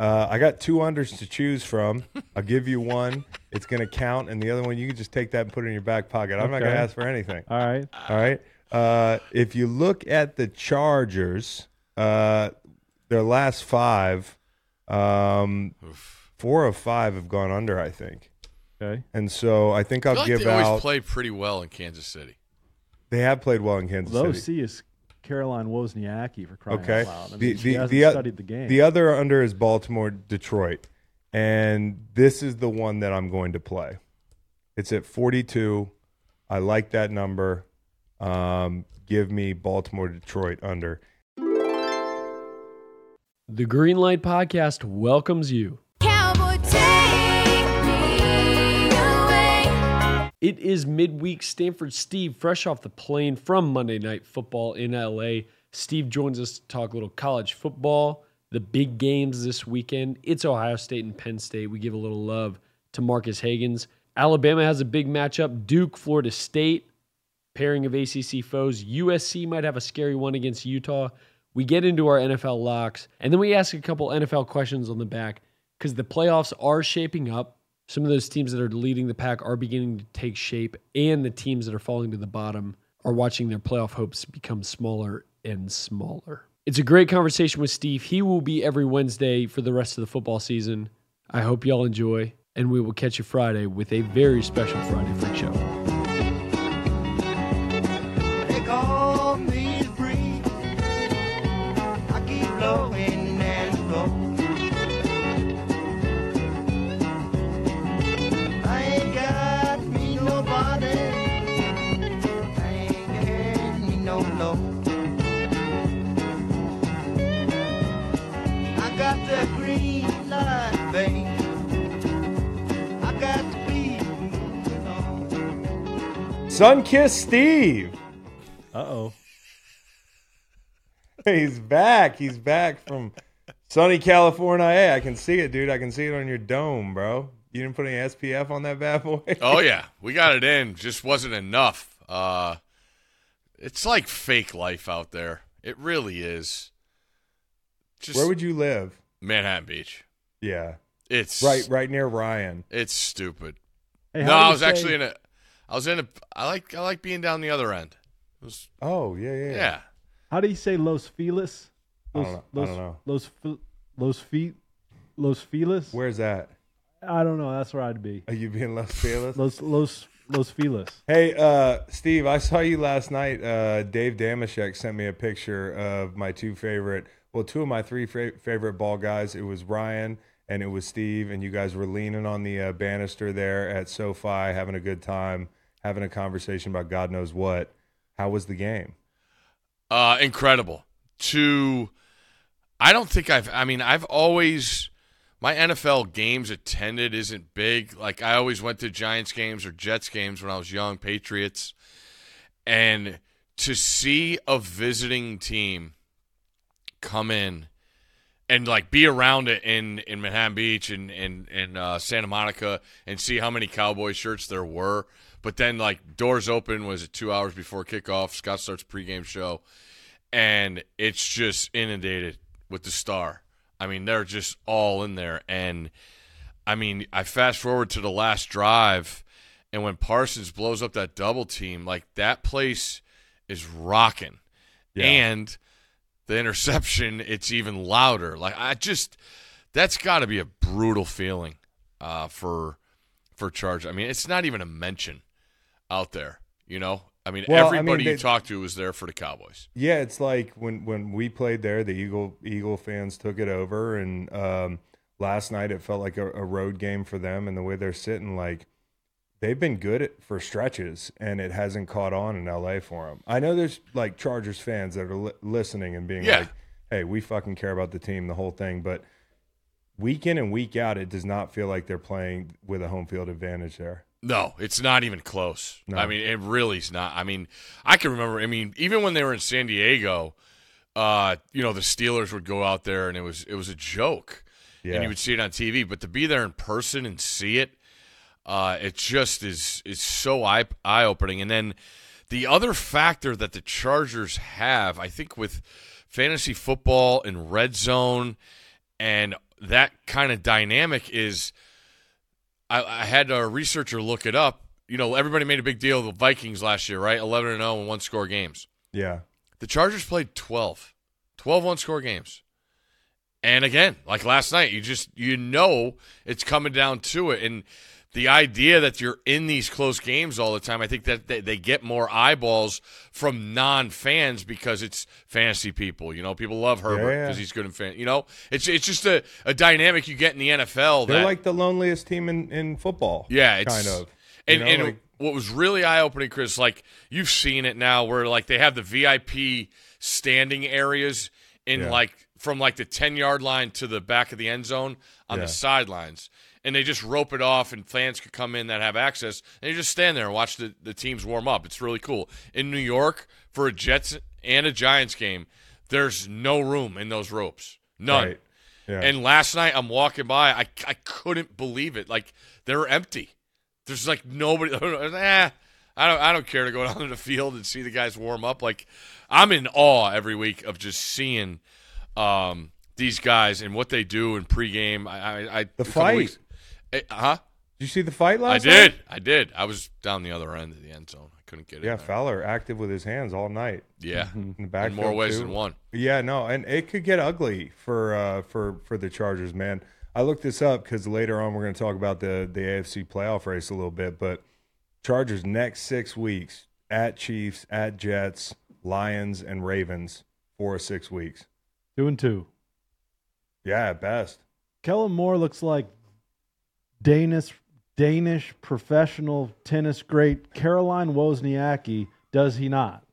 Uh, I got two unders to choose from. I'll give you one. It's going to count, and the other one you can just take that and put it in your back pocket. I'm not going to ask for anything. All right. All right. Uh, if you look at the Chargers, uh, their last five, um, four of five have gone under. I think, Okay. and so I think I I'll feel like give they always out. play pretty well in Kansas City. they have played well in Kansas Low City. C is Caroline Wozniacki for crying Okay. out loud. I The- mean, the- she hasn't the studied the game. The other under is Baltimore, Detroit. And this is the one that I'm going to play. It's at 42. I like that number. Um, give me Baltimore, Detroit under. The Greenlight Podcast welcomes you. It is midweek. Stanford Steve, fresh off the plane from Monday Night Football in LA. Steve joins us to talk a little college football, the big games this weekend. It's Ohio State and Penn State. We give a little love to Marques Hagans. Alabama has a big matchup. Duke, Florida State, pairing of ACC foes. USC might have a scary one against Utah. We get into our NFL locks, and then we ask a couple NFL questions on the back because the playoffs are shaping up. Some of those teams that are leading the pack are beginning to take shape, and the teams that are falling to the bottom are watching their playoff hopes become smaller and smaller. It's a great conversation with Steve. He will be every Wednesday for the rest of the football season. I hope y'all enjoy, and we will catch you Friday with a very special Friday Freak Show. Sunkiss Steve. Uh oh. He's back. He's back from sunny California. Hey, I can see it, dude. I can see it on your dome, bro. You didn't put any SPF on that bad boy? Oh yeah, we got it in. Just wasn't enough. Uh, it's like fake life out there. It really is. Just Where would you live? Manhattan Beach. Yeah. It's Right right near Ryan. It's stupid. Hey, no, how I was say- actually in a. I was in a. I like. I like being down the other end. It was, Oh, yeah, yeah. yeah. How do you say Los Feliz? I Los, don't know. I Los, don't know. Los, Fe- Los, Fe- Los Feliz? Where's that? I don't know. That's where I'd be. Are you being Los Feliz? Los, Los, Los Feliz. Hey, uh, Steve, I saw you last night. Uh, Dave Dameshek sent me a picture of my two favorite, well, two of my three fa- favorite ball guys. It was Ryan and it was Steve, and you guys were leaning on the uh, banister there at SoFi, having a good time, having a conversation about God knows what. How was the game? Uh, incredible. To, I don't think I've. I mean, I've always my NFL games attended isn't big. Like I always went to Giants games or Jets games when I was young, Patriots, and to see a visiting team come in and like be around it in in Manhattan Beach and in in uh, Santa Monica and see how many Cowboy shirts there were. But then like doors open was it two hours before kickoff. Scott starts pregame show, and it's just inundated with the star. I mean, they're just all in there, and I mean, I fast forward to the last drive, and when Parsons blows up that double team, like that place is rocking, Yeah. and the interception, it's even louder. Like I just, that's got to be a brutal feeling uh, for for Charge. I mean, it's not even a mention out there. You know, I mean, Well, I mean, everybody they- you talked to was there for the Cowboys. Yeah, it's like when when we played there, the Eagle Eagle fans took it over, and um, last night it felt like a, a road game for them. And the way they're sitting, like they've been good at, for stretches, and it hasn't caught on in LA for them. I know there's like Chargers fans that are li- listening and being Yeah. like, "Hey, we fucking care about the team, the whole thing," but week in and week out, it does not feel like they're playing with a home field advantage there. No, it's not even close. No. I mean, it really is not. I mean, I can remember. I mean, even when they were in San Diego, uh, you know, the Steelers would go out there and it was it was a joke, Yeah, and you would see it on TV. But to be there in person and see it, uh, it just is is so eye eye opening. And then the other factor that the Chargers have, I think, with fantasy football and red zone, and that kind of dynamic is. I, I had a researcher look it up. You know, everybody made a big deal of the Vikings last year, right? 11 and 0 in one score games. Yeah. The Chargers played 12. 12 one score games. And again, like last night, you just you know it's coming down to it and the idea that you're in these close games all the time, I think that they, they get more eyeballs from non-fans because it's fantasy people. You know, people love Herbert Yeah. because he's good in fan. You know, it's it's just a, a dynamic you get in the NFL. They're that, like the loneliest team in, in football. yeah, it's kind of. And, know, and like- what was really eye opening, Chris, like you've seen it now, where like they have the VIP standing areas in Yeah. like from like the ten yard line to the back of the end zone on Yeah. the sidelines, and they just rope it off, and fans could come in that have access, and you just stand there and watch the the teams warm up. It's really cool. In New York for a Jets and a Giants game, there's no room in those ropes, none. Right. Yeah. And last night I'm walking by, I, I couldn't believe it. Like they're empty. There's like nobody. eh, I don't I don't care to go down to the field and see the guys warm up. Like I'm in awe every week of just seeing um, these guys and what they do in pregame. I, I, I The fight. weeks- Eh, huh? Did you see the fight last? I last did. night? I did. I was down the other end of the end zone. I couldn't get it. Yeah, Fowler active with his hands all night Yeah. in the In backfield. more ways too. than one. Yeah, no, and it could get ugly for uh, for for the Chargers, man. I looked this up because later on we're going to talk about the the AFC playoff race a little bit, but Chargers next six weeks at Chiefs, at Jets, Lions, and Ravens four or six weeks. Two and two. Yeah, at best. Kellen Moore looks like Danish Danish professional tennis great Caroline Wozniacki, does he not?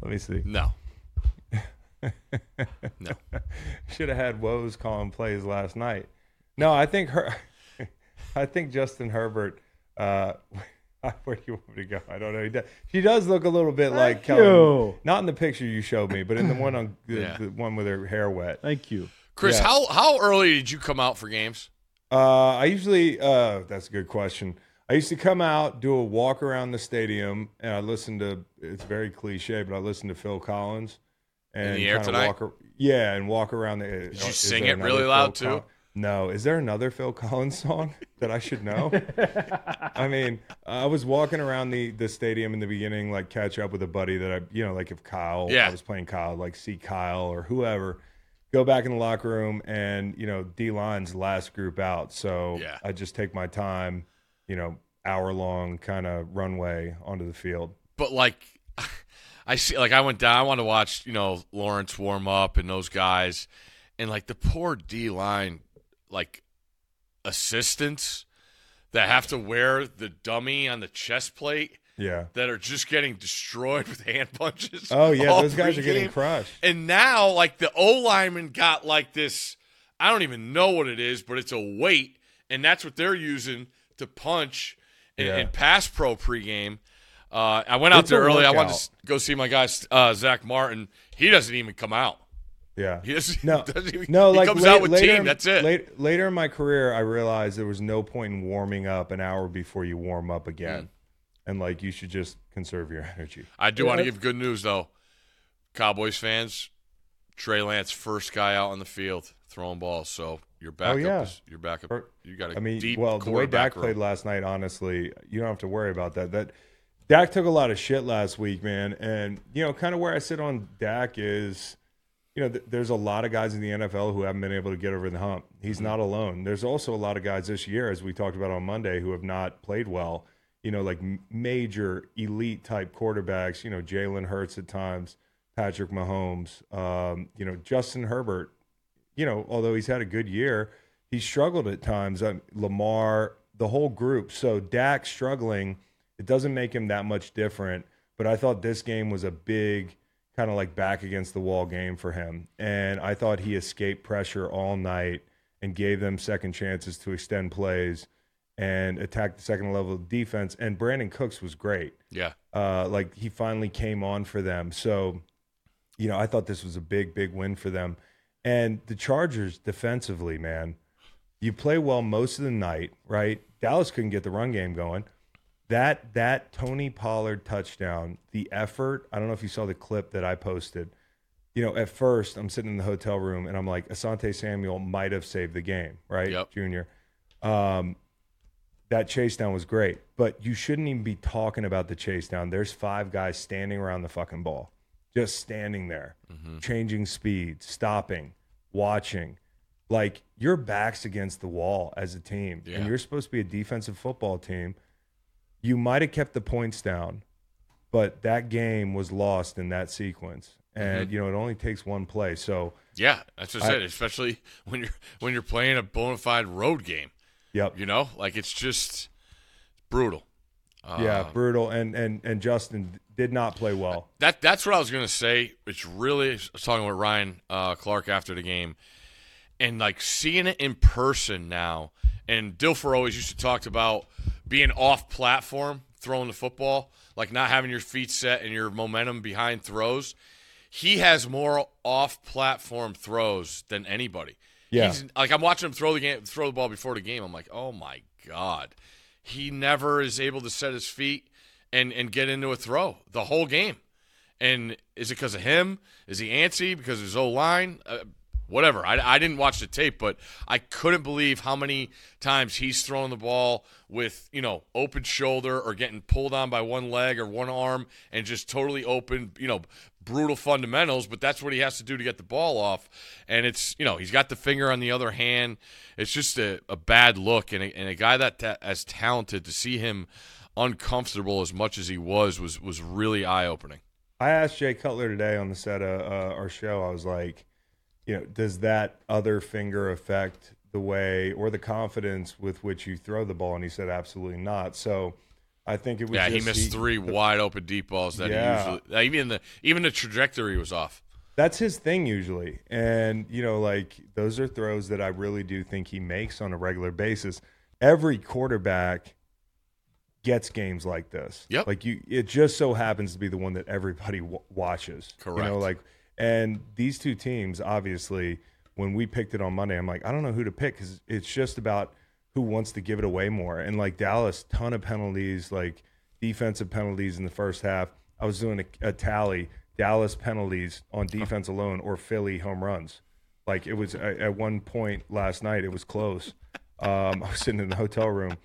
Let me see. No. no. Should have had woes calling plays last night. No, I think her. I think Justin Herbert. Uh, where do you want me to go? I don't know. He does, she does look a little bit like Thank Kellen. you. Not in the picture you showed me, but in the one on the, Yeah. the one with her hair wet. Thank you. Chris, Yeah. how how early did you come out for games? Uh, I usually. Uh, that's a good question. I used to come out, do a walk around the stadium, and I listen to. It's very cliche, but I listen to Phil Collins. And the air tonight? walk, yeah, and walk around the. Did you sing it really loud, too? No. Is there another Phil Collins song that I should know? I mean, I was walking around the the stadium in the beginning, like catch up with a buddy that I, you know, like if Kyle, Yeah. I was playing Kyle, like see Kyle or whoever, go back in the locker room, and you know, D line's last group out, so Yeah. I just take my time, you know, hour long kind of runway onto the field. but like I see like I went down I want to watch, you know, Lawrence warm up and those guys and like the poor D line like assistants that have to wear the dummy on the chest plate Yeah. that are just getting destroyed with hand punches. Oh yeah, those guys are getting crushed. And now, like the O lineman got like this. I don't even know what it is, but it's a weight, and that's what they're using to punch and, Yeah. and pass pro pregame. Uh, I went out It's there early. I wanted to go see my guy uh, Zach Martin. He doesn't even come out. Yeah. He doesn't, No, doesn't even, no, he like comes late- out with later, team. That's it. Late, later in my career, I realized there was no point in warming up an hour before you warm up Mm. Again, and like you should just conserve your energy. I do want to give good news though, Cowboys fans. Trey Lance, first guy out on the field throwing balls. So your backup Oh, yeah. is your backup. You got a I mean, deep well, the way Dak room. played last night, honestly, you don't have to worry about that. That Dak took a lot of shit last week, man, and you know, kind of where I sit on Dak is, you know, th- there's a lot of guys in the NFL who haven't been able to get over the hump. He's Mm-hmm. not alone. There's also a lot of guys this year, as we talked about on Monday, who have not played well. You know, like major elite type quarterbacks. You know, Jalen Hurts at times, Patrick Mahomes. Um, you know, Justin Herbert you know, although he's had a good year, he struggled at times. Um, Lamar, the whole group. So Dak struggling, it doesn't make him that much different. But I thought this game was a big kind of like back against the wall game for him. And I thought he escaped pressure all night and gave them second chances to extend plays and attack the second level of defense. And Brandin Cooks was great yeah. uh, like he finally came on for them. So, you know, I thought this was a big, big win for them. And the Chargers defensively, man, you play well most of the night, right? Dallas couldn't get the run game going. That that Tony Pollard touchdown, the effort. I don't know if you saw the clip that I posted. you know, at first I'm sitting in the hotel room and I'm like, Asante Samuel might have saved the game, right? Yep. Junior. Um, that chase down was great, but you shouldn't even be talking about the chase down. There's five guys standing around the fucking ball, just standing there, Mm-hmm. changing speed, stopping, watching. Like your back's against the wall as a team, Yeah. and you're supposed to be a defensive football team. You might have kept the points down, but that game was lost in that sequence. And Mm-hmm. you know it only takes one play. So, Yeah, that's what I I- said. Especially when you're when you're playing a bona fide road game. Yep, You know, like it's just brutal. yeah, Uh, brutal. And and and Justin did not play well. That that's what I was gonna say. It's really I was talking with Ryan uh, Clark after the game, and like seeing it in person now. And Dilfer always used to talk about being off platform, throwing the football, like not having your feet set and your momentum behind throws. He has more off platform throws than anybody. Yeah. He's, like I'm watching him throw the game, throw the ball before the game. I'm like, oh my god, he never is able to set his feet and and get into a throw the whole game. And is it because of him? Is he antsy because of his O line? Uh, whatever. I, I didn't watch the tape, but I couldn't believe how many times he's throwing the ball with you know open shoulder or getting pulled on by one leg or one arm and just totally open. You know, brutal fundamentals. But that's what he has to do to get the ball off. And it's you know he's got the finger on the other hand. It's just a, a bad look. And a, and a guy that ta- as talented to see him uncomfortable as much as he was was was really eye opening. I asked Jay Cutler today on the set of uh, our show. I was like, you know, does that other finger affect the way or the confidence with which you throw the ball? And he said, absolutely not. So I think it was. Yeah, he just missed three wide open deep balls that Yeah. he usually even the even the trajectory was off. That's his thing usually. And, you know, like those are throws that I really do think he makes on a regular basis. Every quarterback gets games like this. Yep. Like you, it just so happens to be the one that everybody w- watches. You know, like, and these two teams, obviously, when we picked it on Monday, I'm like, I don't know who to pick because it's just about who wants to give it away more. And like Dallas, ton of penalties, like defensive penalties in the first half. I was doing a, a tally, Dallas penalties on defense alone, or Philly home runs. Like it was at at one point last night, it was close. Um, I was sitting in the hotel room,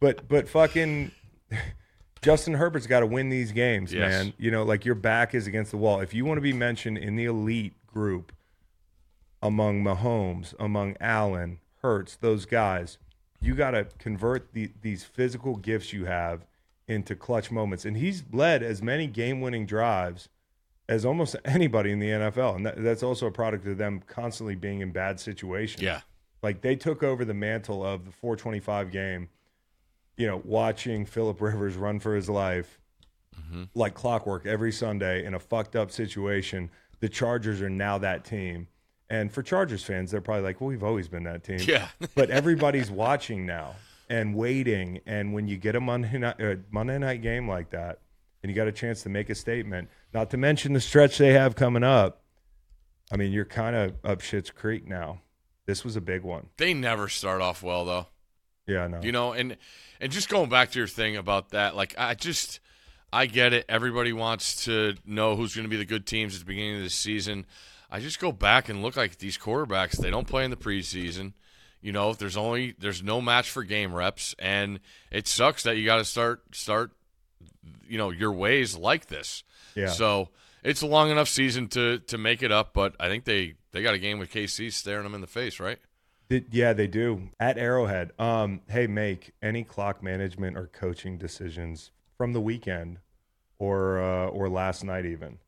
but but fucking Justin Herbert's got to win these games, Yes. man. You know, like your back is against the wall. If you want to be mentioned in the elite group among Mahomes, among Allen, Hurts, those guys, you got to convert the, these physical gifts you have into clutch moments. And he's led as many game-winning drives as almost anybody in the NFL, and that, that's also a product of them constantly being in bad situations. Yeah. Like they took over the mantle of the 425 game, you know, watching Philip Rivers run for his life mm-hmm. like clockwork every Sunday in a fucked up situation. The Chargers are now that team. And for Chargers fans, they're probably like, well, we've always been that team. Yeah. but everybody's watching now and waiting. And when you get a Monday night, uh, Monday night game like that, and you got a chance to make a statement, not to mention the stretch they have coming up, I mean, you're kind of up shit's creek now. This was a big one. They never start off well though. Yeah, no. You know, and and just going back to your thing about that, like I just I get it. Everybody wants to know who's going to be the good teams at the beginning of the season. I just go back and look like these quarterbacks. They don't play in the preseason. You know, there's only there's no match for game reps, and it sucks that you got to start start you know your ways like this. Yeah. So it's a long enough season to to make it up, but I think they they got a game with KC staring them in the face, right? Did- yeah, they do at Arrowhead. Um, hey, make any clock management or coaching decisions from the weekend or uh, or last night even.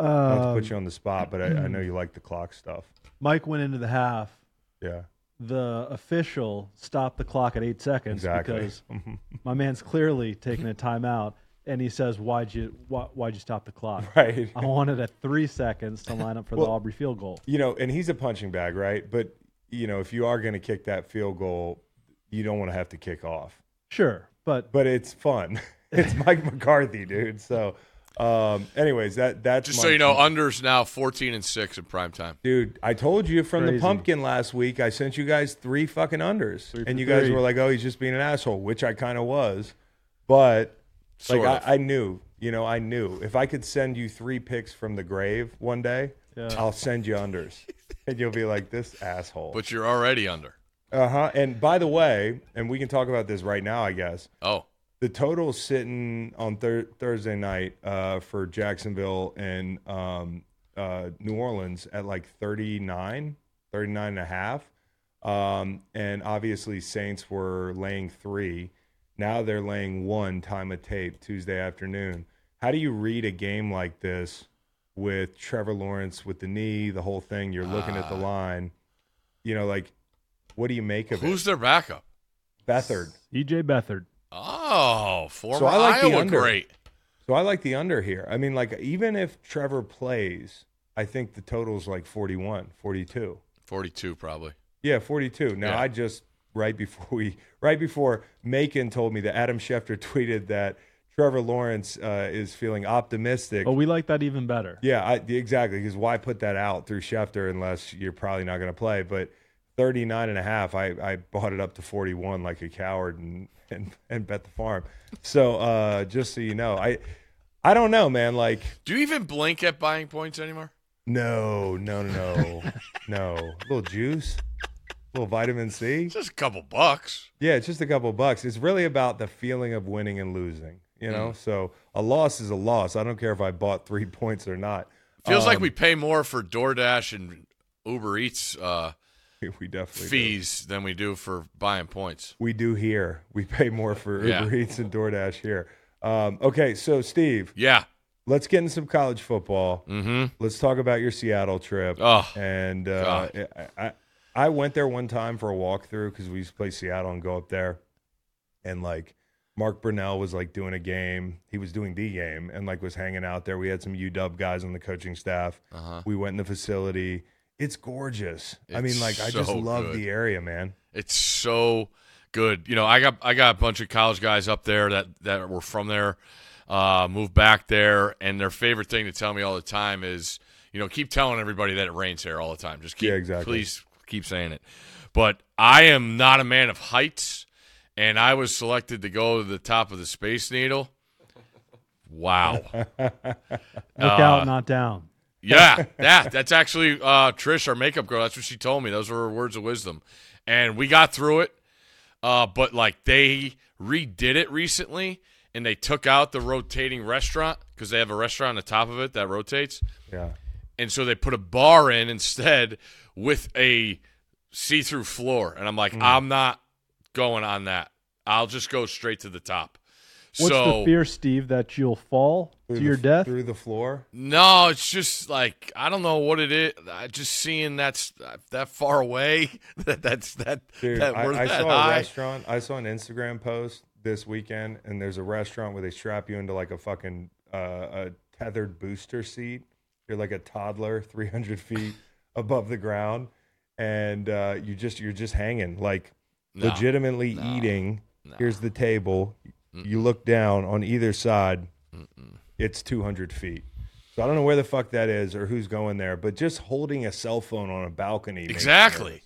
Not to Um, put you on the spot, but I, I know you like the clock stuff. Mike went into the half. Yeah, The official stopped the clock at eight seconds exactly. because my man's clearly taking a timeout, and he says, "Why'd you why, Why'd you stop the clock?" right. I wanted at three seconds to line up for Well- the Aubrey field goal. You know, and he's a punching bag, right? But you know, if you are going to kick that field goal, you don't want to have to kick off. Sure, but But it's fun. it's Mike McCarthy, dude. So, um, anyways, that that's Just my- so you know, unders now 14 and six in prime time. Dude, I told you from the pumpkin last week. I sent you guys three fucking unders, Three and you guys three. were like, "Oh, he's just being an asshole," which I kind of was. But Sort like. I, I knew, You know, I knew if I could send you three picks from the grave one day, Yeah. I'll send you unders, and you'll be like this asshole. But you're already under. Uh huh. And by the way, and we can talk about this right now, I guess. Oh, The total's sitting on thir- Thursday night uh, for Jacksonville and um, uh, New Orleans at like 39, 39 and a half. Um, and obviously, Saints were laying three. Now they're laying one time of tape Tuesday afternoon. How do you read a game like this with Trevor Lawrence with the knee, the whole thing? You're looking at the line. You know, like, what do you make of who's it? Who's their backup? Beathard. CJ Beathard. Oh, former So I like the Iowa under. great. So I like the under here. I mean, like, even if Trevor plays, I think the total's like 41, 42. 42 probably. Yeah, 42. Now, Yeah. I just, right before we, right before Macon told me that Adam Schefter tweeted that Trevor Lawrence uh, is feeling optimistic. Oh, we like that even better. Yeah, I, exactly. Because why put that out through Schefter unless you're probably not going to play? But 39 and a half, I, I bought it up to 41 like a coward and, and, and bet the farm. So uh, just so you know, I I don't know, man. Like, Do you even blink at buying points anymore? no, no, no, no, no. A little juice, a little vitamin C. It's just a couple bucks. Yeah, it's just a couple bucks. It's really about the feeling of winning and losing. You know, so a loss is a loss. I don't care if I bought three points or not. Feels like Um, we pay more for DoorDash and Uber Eats uh, we definitely do. fees than we do for buying points. We do here. We pay more for Yeah. Uber Eats and DoorDash here. Um, okay, so Steve, Yeah. let's get into some college football. Mm-hmm. Let's talk about your Seattle trip. Oh, and uh, I, I I went there one time for a walkthrough because we used to play Seattle and go up there, and like Mark Brunell was like doing a game. He was doing the game and like was hanging out there. We had some UW guys on the coaching staff. Uh-huh. We went in the facility. It's gorgeous. I mean, It's like I just love good. the area, man. It's so good. You know, I got I got a bunch of college guys up there that that were from there, uh, moved back there, and their favorite thing to tell me all the time is, you know, keep telling everybody that it rains here all the time. Just keep, Yeah, exactly. please keep saying it. But I am not a man of heights, and I was selected to go to the top of the Space Needle. Wow. Look out, not down. Yeah, yeah, that's actually uh, Trish, our makeup girl. That's what she told me. Those were her words of wisdom, and we got through it. Uh, but like they redid it recently, and they took out the rotating restaurant because they have a restaurant on the top of it that rotates, Yeah. and so they put a bar in instead with a see-through floor. And I'm like, I'm not going on that. I'll just go straight to the top. What's so the fear, Steve, that you'll fall Through to the- your death? through the floor. No, it's just like I don't know what it is. I just seeing that's that far away. That that's that. Dude, that I, we're I that saw high. a restaurant. I saw an Instagram post this weekend, and there's a restaurant where they strap you into like a fucking uh, a tethered booster seat. You're like a toddler, 300 feet above the ground, and uh, you just you're just hanging, like No, legitimately no, eating. no. Here's the table. You look down on either side. It's 200 feet. So I don't know where the fuck that is or who's going there, but just holding a cell phone on a balcony. Exactly.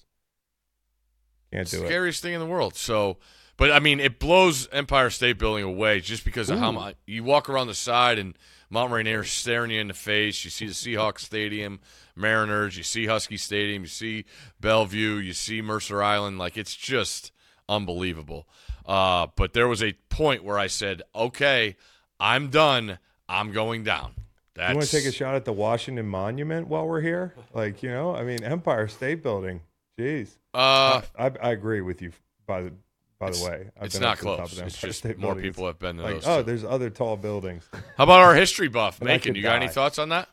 Can't do it. scariest thing in the world. So, but I mean, it blows Empire State Building away just because of how much you walk around the side and Mount Rainier is staring you in the face. You see the Seahawks Stadium, Mariners. You see Husky Stadium. You see Bellevue. You see Mercer Island. Like it's just unbelievable. Uh, but there was a point where I said, "Okay, I'm done. I'm going down." That's, You want to take a shot at the Washington Monument while we're here? Like, you know, I mean, Empire State Building. Jeez. Uh, I, I agree with you. By the by the way, I've it's been not up to the top close. the It's just State more Building. people have been to Like, those. oh, two. there's other tall buildings. How about our history buff, And Macon? You got any thoughts on that?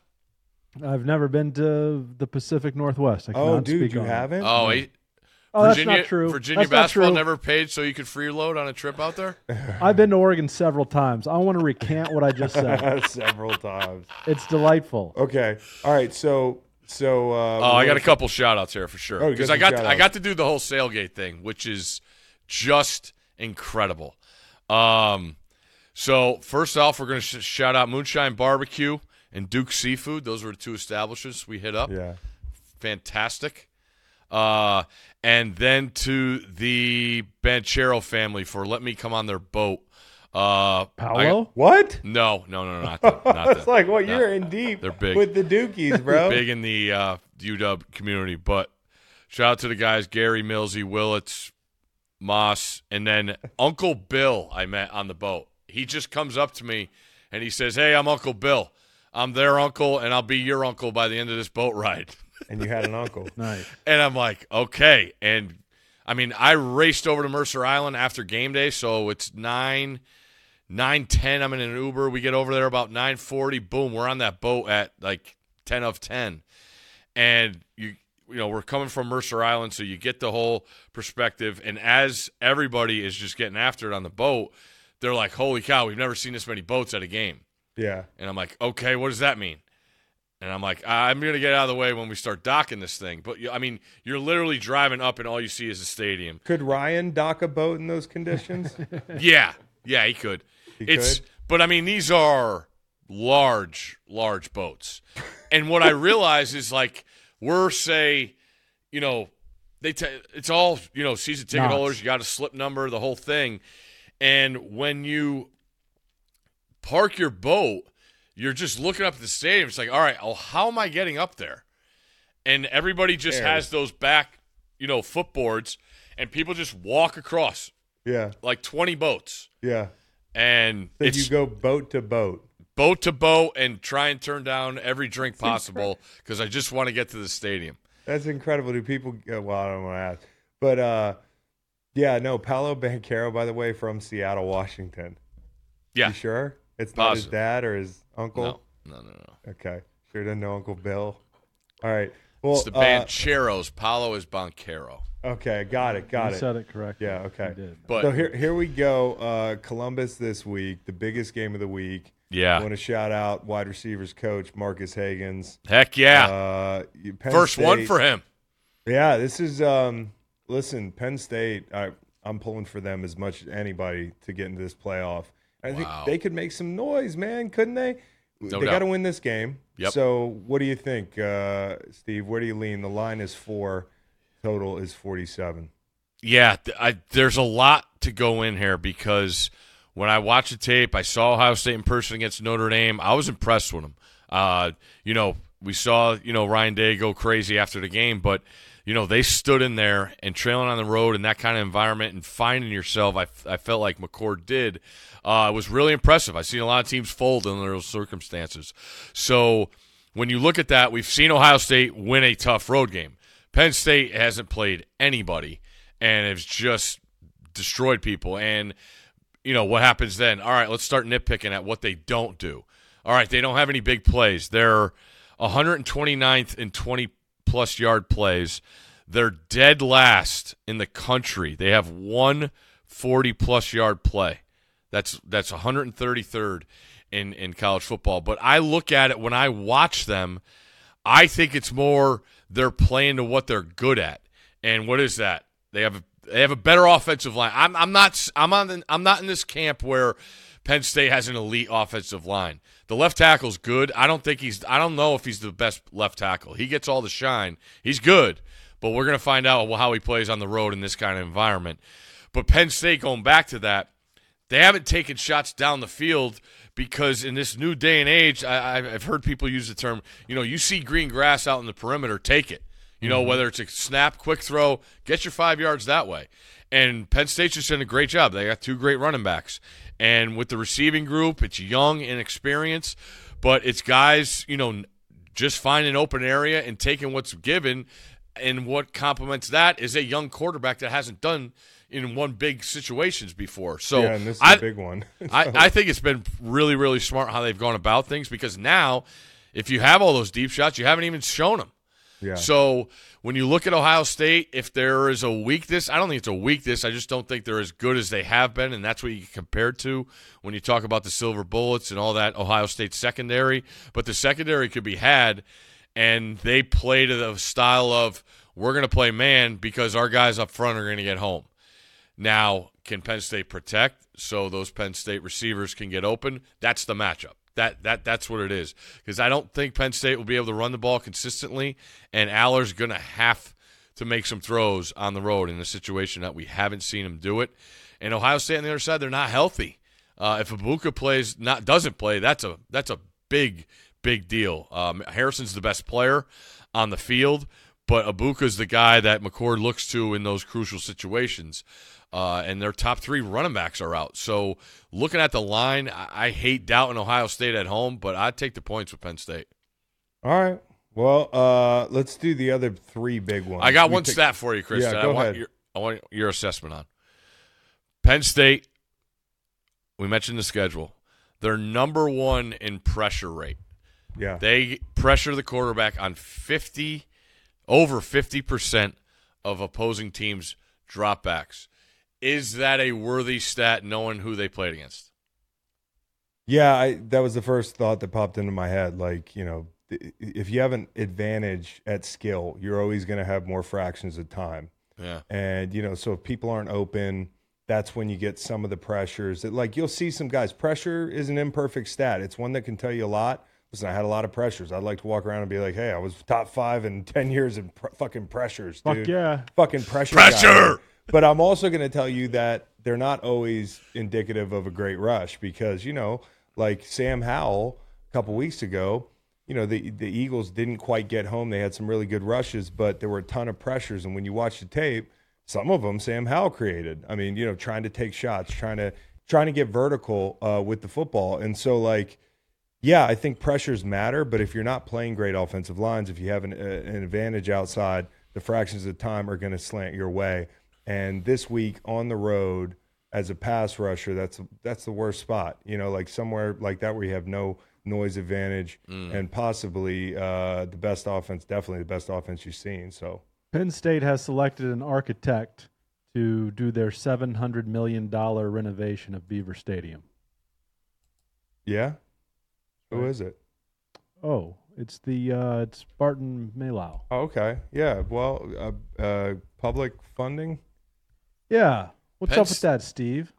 I've never been to the Pacific Northwest. I Oh, cannot dude, speak you on haven't? Oh, eight, Oh, that's Virginia, not true. Virginia That's basketball true. never paid so you could freeload on a trip out there. I've been to Oregon several times. I want to recant what I just said. Several times. It's delightful. Okay. All right. So, so. Uh, Oh, I got a couple shout outs here for sure. Oh, you got Because I got I got to do the whole sailgate thing, which is just incredible. Um, so first off, we're gonna sh- shout out Moonshine Barbecue and Duke Seafood. Those were the two establishments we hit up. Yeah. Fantastic. Uh, and then to the Banchero family for let me come on their boat Uh, I- What? no, no, no, not that. Not It's them. like, what? No. You're in deep They're big. with the Dookies, bro. big in the uh, UW community. But shout out to the guys Gary Millsy, Willits, Moss, and then Uncle Bill I met on the boat. He just comes up to me and he says, Hey, I'm Uncle Bill. I'm their uncle, and I'll be your uncle by the end of this boat ride. And you had an uncle. Nice. And I'm like, okay. And I mean, I raced over to Mercer Island after game day, so it's nine, nine ten. I'm in an Uber. We get over there about nine forty. Boom, we're on that boat at like ten of ten, and you. You know, we're coming from Mercer Island, so you get the whole perspective. And as everybody is just getting after it on the boat, they're like, "Holy cow, we've never seen this many boats at a game." Yeah. And I'm like, okay, what does that mean? And I'm like, I'm going to get out of the way when we start docking this thing. But, I mean, you're literally driving up and all you see is a stadium. Could Ryan dock a boat in those conditions? yeah. Yeah, he could. He it's, could? But, I mean, these are large, large boats. And what I realize is, like, we're, say, you know, they t- it's all, you know, season ticket Knots. holders. You got a slip number, the whole thing. And when you park your boat, you're just looking up at the stadium. It's like, all right, well, how am I getting up there? And everybody just has those back, you know, footboards, and people just walk across yeah. like 20 boats. Yeah. And So you go boat to boat. boat to boat and try and turn down every drink possible because I just want to get to the stadium. That's incredible. Do people? Uh, well, I don't want to ask, but uh, yeah, no. Paolo Banchero, by the way, from Seattle, Washington. Yeah. You sure? It's not his Positive. dad or his uncle. No, no, no, no. Okay. Sure didn't know Uncle Bill. All right. Well, It's the uh, Bancheros. Paolo is Banchero. okay, got it, got you it. said it correctly. Yeah, okay. You did. But so here, here we go. Uh, Columbus this week, the biggest game of the week. I yeah, want to shout out wide receivers coach Marques Hagans. heck yeah, Uh, you- Penn first one State- for him. Yeah, this is um listen, Penn State, I I'm pulling for them as much as anybody to get into this playoff. I think Wow. they could make some noise, man, couldn't they? No they got to win this game. Yep. So, what do you think, uh, Steve? Where do you lean? The line is 4, total is 47. Yeah, I, there's a lot to go in here because when I watched the tape, I saw Ohio State in person against Notre Dame. I was impressed with them. Uh, you know, we saw you know Ryan Day go crazy after the game, but you know they stood in there and trailing on the road in that kind of environment and finding yourself. I, I felt like McCord did. Uh, it was really impressive. I've seen a lot of teams fold in those circumstances. So when you look at that, we've seen Ohio State win a tough road game. Penn State hasn't played anybody and has just destroyed people. And you know what happens then? All right, let's start nitpicking at what they don't do. All right, they don't have any big plays. They're 129th in 20 plus yard plays. They're dead last in the country. They have one 40 plus yard play. That's that's 133rd in in college football. But I look at it when I watch them, I think it's more they're playing to what they're good at. And what is that? They have a, they have a better offensive line. I'm I'm not I'm on the, I'm not in this camp where Penn State has an elite offensive line. The left tackle's good. I don't think he's I don't know if he's the best left tackle. He gets all the shine. He's good, but we're going to find out how he plays on the road in this kind of environment. But Penn State going back to that, they haven't taken shots down the field because in this new day and age, I, I've- I've heard people use the term, you know, you see green grass out in the perimeter, take it. You know, mm-hmm. whether it's a snap, quick throw, get your five yards that way. And Penn State's just done a great job. They got two great running backs. And with the receiving group, it's young and experienced, but it's guys, you know, just find an open area and taking what's given. And what complements that is a young quarterback that hasn't done in one big situations before. So yeah, and this is I, a big one. I, I think it's been really, really smart how they've gone about things because now, if you have all those deep shots, you haven't even shown them. yeah. So when you look at Ohio State, if there is a weakness, I don't think it's a weakness. I just don't think they're as good as they have been, and that's what you get compared to when you talk about the silver bullets and all that Ohio State secondary. But the secondary could be had, and they play to the style of we're going to play man because our guys up front are going to get home. Now, can Penn State protect so those Penn State receivers can get open? That's the matchup. That that that's what it is. Because I don't think Penn State will be able to run the ball consistently, and Allar's to have to make some throws on the road in a situation that we haven't seen him do it. And Ohio State on the other side, they're not healthy. Uh, if Egbuka plays, not doesn't play, that's a that's a big big deal. Um, Harrison's the best player on the field, but Egbuka's the guy that McCord looks to in those crucial situations. Uh, and their top three running backs are out. So looking at the line, I, I hate doubting Ohio State at home, but I'd take the points with Penn State. All right. Well, uh, let's do the other three big ones. I got We one pick- stat for you, Chris. Yeah, that I go want ahead. Your, I want your assessment on Penn State. We mentioned the schedule. They're number one in pressure rate. Yeah. They pressure the quarterback on fifty, over fifty percent of opposing teams' dropbacks. Is that a worthy stat, knowing who they played against? Yeah, I, that was the first thought that popped into my head. Like, you know, if you have an advantage at skill, you're always going to have more fractions of time. Yeah, And, you know, so if people aren't open, that's when you get some of the pressures. That, like, you'll see some guys, pressure is an imperfect stat. It's one that can tell you a lot. Listen, I had a lot of pressures. I'd like to walk around and be like, hey, I was top five in 10 years in pr- fucking pressures, Fuck dude. yeah. Fucking pressure. Pressure! guy. But I'm also going to tell you that they're not always indicative of a great rush because, you know, like Sam Howell a couple weeks ago, you know, the the Eagles didn't quite get home. They had some really good rushes, but there were a ton of pressures. And when you watch the tape, some of them Sam Howell created. I mean, you know, trying to take shots, trying to trying to get vertical uh, with the football. And so, like, yeah, I think pressures matter, but if you're not playing great offensive lines, if you have an, uh, an advantage outside, the fractions of time are going to slant your way. And this week on the road as a pass rusher, that's that's the worst spot. You know, like somewhere like that where you have no noise advantage and possibly uh, the best offense, definitely the best offense you've seen. So Penn State has selected an architect to do their $700 million renovation of Beaver Stadium. yeah, who Right. is it? Oh, it's the uh, it's Barton Malow. Oh, okay, yeah. Well, uh, uh, public funding. Yeah. What's Penn up with that, Steve?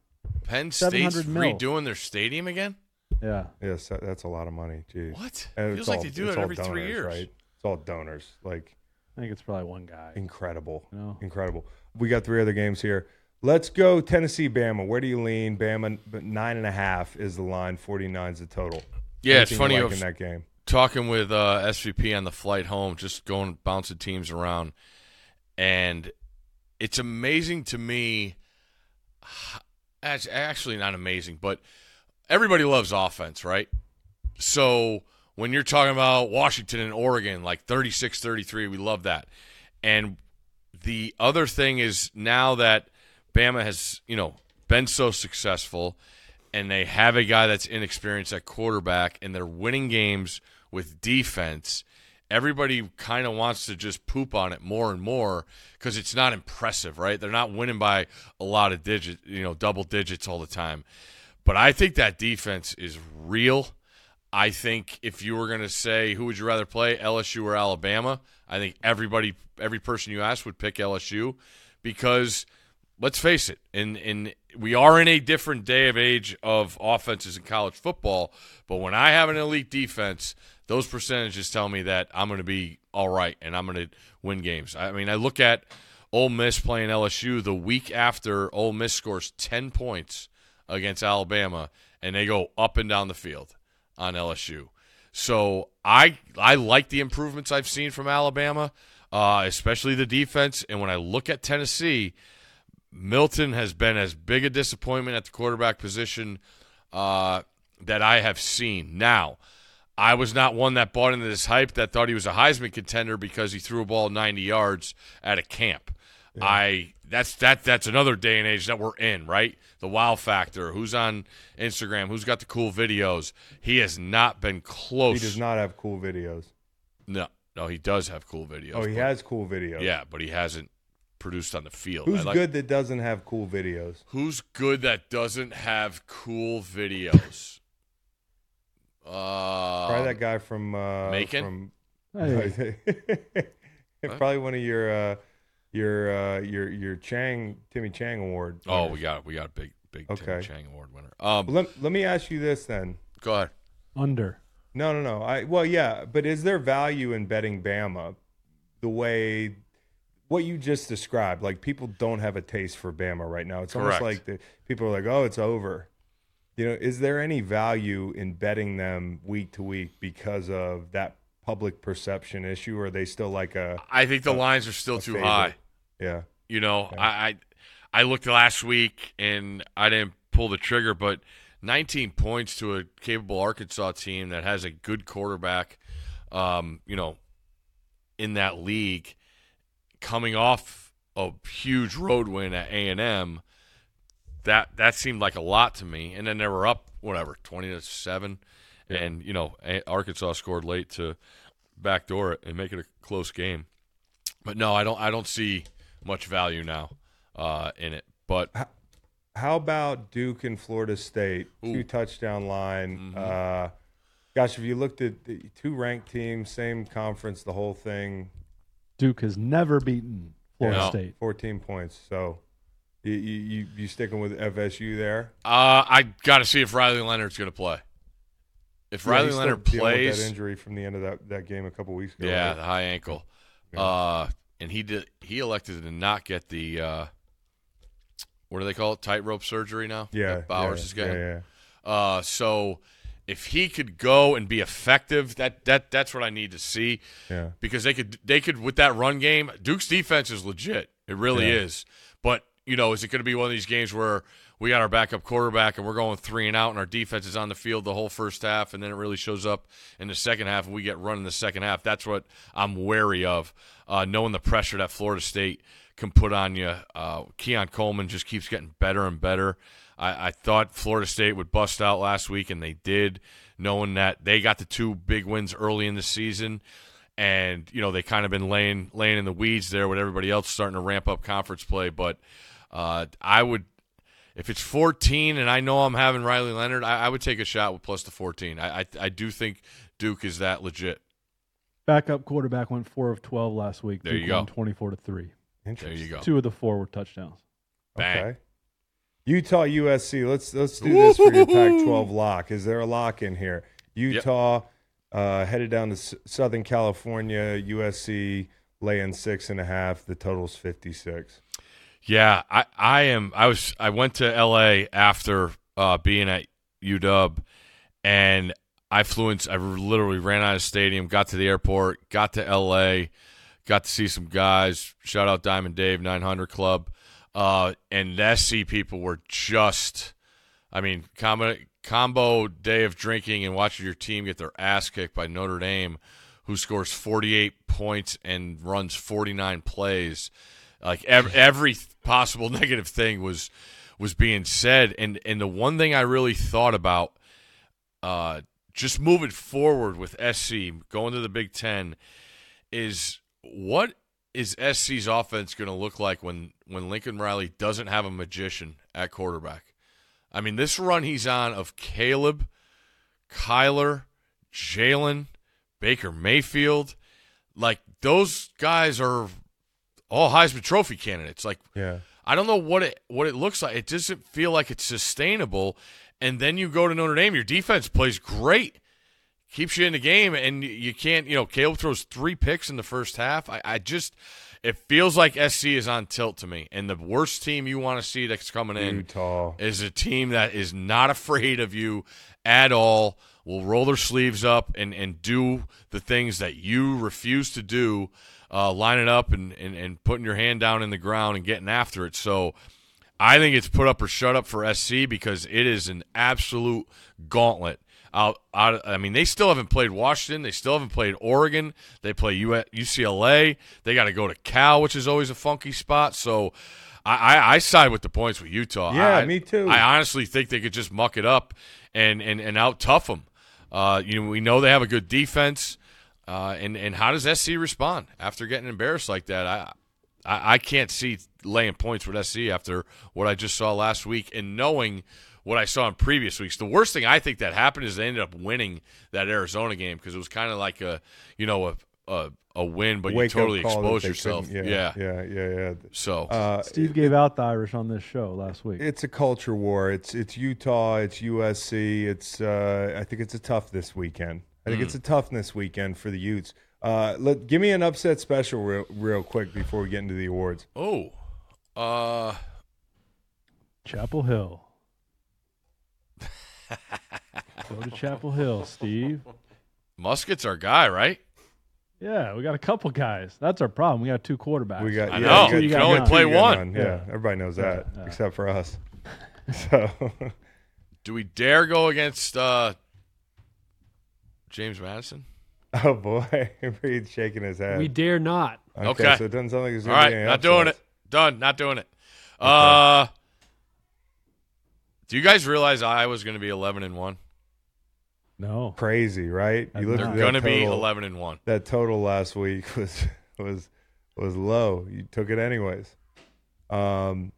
Penn State's 700 mil. redoing their stadium again. Yeah. Yes, that- that's a lot of money. Geez. What? And it's Feels like all- they do it's it all every three donors, years. right? It's all donors. Like I think it's probably one guy. incredible, You know? incredible. We got three other games here. Let's go Tennessee, Bama. Where do you lean? Bama, but nine and a half is the line. Forty nine is the total. Yeah, it's Anything funny. you I like was in that game. talking with uh, SVP on the flight home, just going bouncing teams around, and it's amazing to me. It's actually not amazing, but everybody loves offense, right? So when you're talking about Washington and Oregon, like 36 33, we love that. And the other thing is now that Bama has, you know, been so successful and they have a guy that's inexperienced at quarterback and they're winning games with defense, everybody kind of wants to just poop on it more and more because it's not impressive, right? They're not winning by a lot of digits, you know, double digits all the time. But I think that defense is real. I think if you were going to say who would you rather play, LSU or Alabama, I think everybody, every person you ask would pick LSU because let's face it, in in we are in a different day of age of offenses in college football. But when I have an elite defense, those percentages tell me that I'm going to be all right and I'm going to win games. I mean, I look at Ole Miss playing LSU the week after Ole Miss scores ten points against Alabama, and they go up and down the field on LSU. So I I like the improvements I've seen from Alabama, uh, especially the defense. And when I look at Tennessee, Milton has been as big a disappointment at the quarterback position uh, that I have seen. Now, I was not one that bought into this hype that thought he was a Heisman contender because he threw a ball 90 yards at a camp. I that's that that's another day and age that we're in, right? The wow factor. Who's on Instagram? Who's got the cool videos? He has not been close. He does not have cool videos. No, no, he does have cool videos. Oh, he but- has cool videos. Yeah, but he hasn't produced on the field. Who's like- good that doesn't have cool videos? Who's good that doesn't have cool videos? Uh, Probably that guy from uh, Macon? From Hey, probably one of your uh, your uh, your your Chang Timmy Chang award. Oh, we got we got a big big Tim Okay. Chang Award winner. Um, Let, let me ask you this then. go ahead. under. No, no, no. I well, yeah, but is there value in betting Bama the way what you just described? Like people don't have a taste for Bama right now. It's almost like the people are like, "Oh, it's over." You know, is there any value in betting them week to week because of that public perception issue, or are they still like a I think the lines are still too favorite? high. yeah? You know, I, I I looked last week and I didn't pull the trigger, but 19 points to a capable Arkansas team that has a good quarterback, um, you know, in that league, coming off a huge road win at A and M. That that seemed like a lot to me, and then they were up whatever 20 to seven, and you know Arkansas scored late to backdoor it and make it a close game. But no, I don't. I don't see much value now uh, in it. But How about Duke and Florida State? Ooh. Mm-hmm. Two touchdown line. Uh, gosh, if you looked at the two ranked teams, same conference, the whole thing, Duke has never beaten Florida No. State. 14 points. So you you, you, sticking with FSU there? uh, I got to see if Riley Leonard's going to play. If Yeah, Riley Leonard plays, that injury from the end of that, that game a couple weeks ago. yeah, right? the high ankle, Yeah. uh, and he did. He elected to not get the uh, what do they call it? Tightrope surgery now. yeah. that Bowers yeah, is getting. Yeah, yeah. Uh, so if he could go and be effective, that that that's what I need to see. Yeah. because they could they could with that run game. Duke's defense is legit. It really Yeah. is. But you know, is it going to be one of these games where we got our backup quarterback and we're going three and out, and our defense is on the field the whole first half, and then it really shows up in the second half, and we get run in the second half? That's what I'm wary of, uh, knowing the pressure that Florida State can put on you. Uh, Keon Coleman just keeps getting better and better. I, I thought Florida State would bust out last week, and they did, knowing that they got the two big wins early in the season and you know they kind of been laying laying in the weeds there with everybody else starting to ramp up conference play. But uh, I would, if it's 14, and I know I'm having Riley Leonard, I, I would take a shot with plus the 14. I, I I do think Duke is that legit. Backup quarterback went four of twelve last week. There Duke you go. won twenty-four to three. There you go. Two of the four were touchdowns. Bang. Okay. Utah USC. Let's let's do this for your Pac-12 lock. Is there a lock in here? Utah uh, headed down to S- Southern California. USC laying six and a half. The total's fifty-six. Yeah, I, I am. I was. I went to L.A. after uh, being at UW, and I flew in. I literally ran out of stadium, got to the airport, got to L.A., got to see some guys. Shout out Diamond Dave 900 Club, uh, and the SC people were just. I mean, combo combo day of drinking and watching your team get their ass kicked by Notre Dame, who scores 48 points and runs 49 plays like every, every possible negative thing was was being said. And and the one thing i really thought about uh just moving forward with sc going to the big 10 is what is sc's offense going to look like when when lincoln riley doesn't have a magician at quarterback? I mean this run he's on of caleb kyler jalen baker mayfield like those guys are all Heisman Trophy candidates. Like Yeah. I don't know what it what it looks like. It doesn't feel like it's sustainable. And then you go to Notre Dame, your defense plays great, keeps you in the game, and you can't. You know, Caleb throws three picks in the first half. I, I just it feels like SC is on tilt to me. And the worst team you want to see that's coming in Utah. is a team that is not afraid of you at all, will roll their sleeves up and, and do the things that you refuse to do, uh, lining up and, and, and putting your hand down in the ground and getting after it. So I think it's put up or shut up for SC because it is an absolute gauntlet. Out, out, I mean, they still haven't played Washington. They still haven't played Oregon. They play U- UCLA. They got to go to Cal, which is always a funky spot. So I, I, I side with the points with Utah. Yeah, I- me too. I honestly think they could just muck it up and and and out tough them. Uh, you know, we know they have a good defense. Uh, and and how does SC respond after getting embarrassed like that? I, I I can't see laying points with SC after what I just saw last week and knowing what I saw in previous weeks. The worst thing I think that happened is they ended up winning that Arizona game because it was kind of like a you know a a, a win, but you Wake-up totally call expose yourself. Yeah, Yeah. Yeah. Yeah. yeah. So Uh, Steve gave out the Irish on this show last week. It's a culture war. It's it's Utah. It's USC. It's uh, I think it's a tough this weekend. I think Hmm. it's a toughness weekend for the Utes. Uh, let give me an upset special real, real quick before we get into the awards. oh, uh, Chapel Hill. Go to Chapel Hill, Steve. Muskett's our guy, right? Yeah, we got a couple guys. That's our problem. We got two quarterbacks. We got. I yeah, know. we got- You we can only got play two good one. ones. Yeah, everybody knows that Yeah. except for us. So, Do we dare go against uh, James Madison? oh boy, Reed's shaking his head. We dare not. okay, Okay. so it doesn't sound like there's All gonna right, any not doing it. Done. Not doing it. Uh, do you guys realize Iowa's going to be eleven and one? no. Crazy, right? You look They're going to be eleven and one. That total last week was was was low. You took it anyways. Um,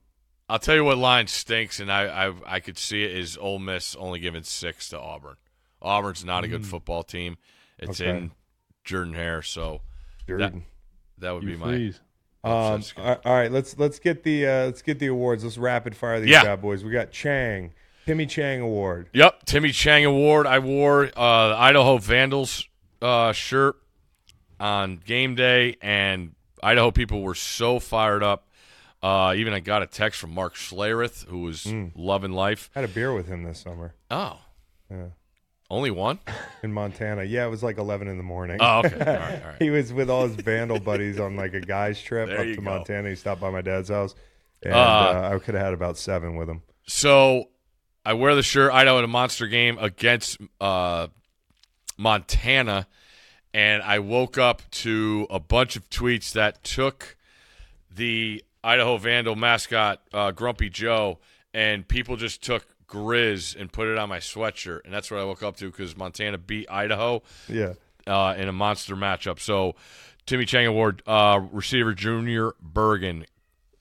I'll tell you what line stinks, and I, I I could see it is Ole Miss only giving six to Auburn. Auburn's not a good football team. It's Okay. in Jordan Hare, so Jordan. that would You be my. Um, all right, let's let's get the uh, let's get the awards. Let's rapid fire these Yeah. bad boys. We got Chang, Timmy Chang Award. Yep, Timmy Chang Award. I wore uh, the Idaho Vandals uh, shirt on game day, and Idaho people were so fired up. Uh, even I got a text from Mark Schlereth, who was loving life. Had a beer with him this summer Oh, Yeah. Only one? in Montana. Yeah, it was like eleven in the morning. Oh, okay. All right, all right. he was with all his vandal buddies on like a guy's trip There up to go. Montana. He stopped by my dad's house, and Uh, uh, I could have had about seven with him. So I wear the shirt. Idaho in a monster game against uh, Montana, and I woke up to a bunch of tweets that took the Idaho Vandal mascot uh, Grumpy Joe, and people just took Grizz and put it on my sweatshirt, and that's what I woke up to because Montana beat Idaho Yeah, uh, in a monster matchup. So, Timmy Chang Award, uh, receiver Junior Bergen,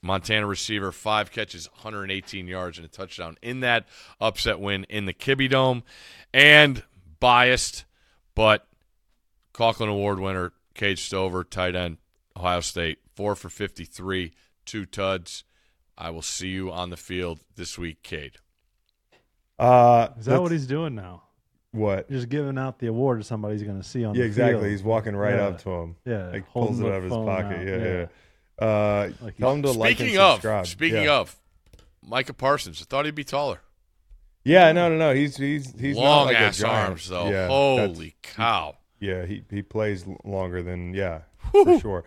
Montana receiver, five catches, 118 yards, and a touchdown in that upset win in the Kibbie Dome. And biased, but Conklin Award winner, Cade Stover, tight end, Ohio State, four for 53, two tuds. I will see you on the field this week, Cade. Uh, Is that what he's doing now? what? Just giving out the award to somebody he's going to see on Yeah, the exactly. field. He's walking right Yeah. up to him. Yeah, like pulls it out of his pocket. out, Yeah, yeah. yeah. Uh, Like tell him to like and Speaking of, subscribe. speaking yeah. of, Micah Parsons, I thought he'd be taller. yeah, no, no, no. He's he's he's not long like ass a giant. arms though. Yeah, Holy cow! Yeah, he he plays longer than yeah, for sure.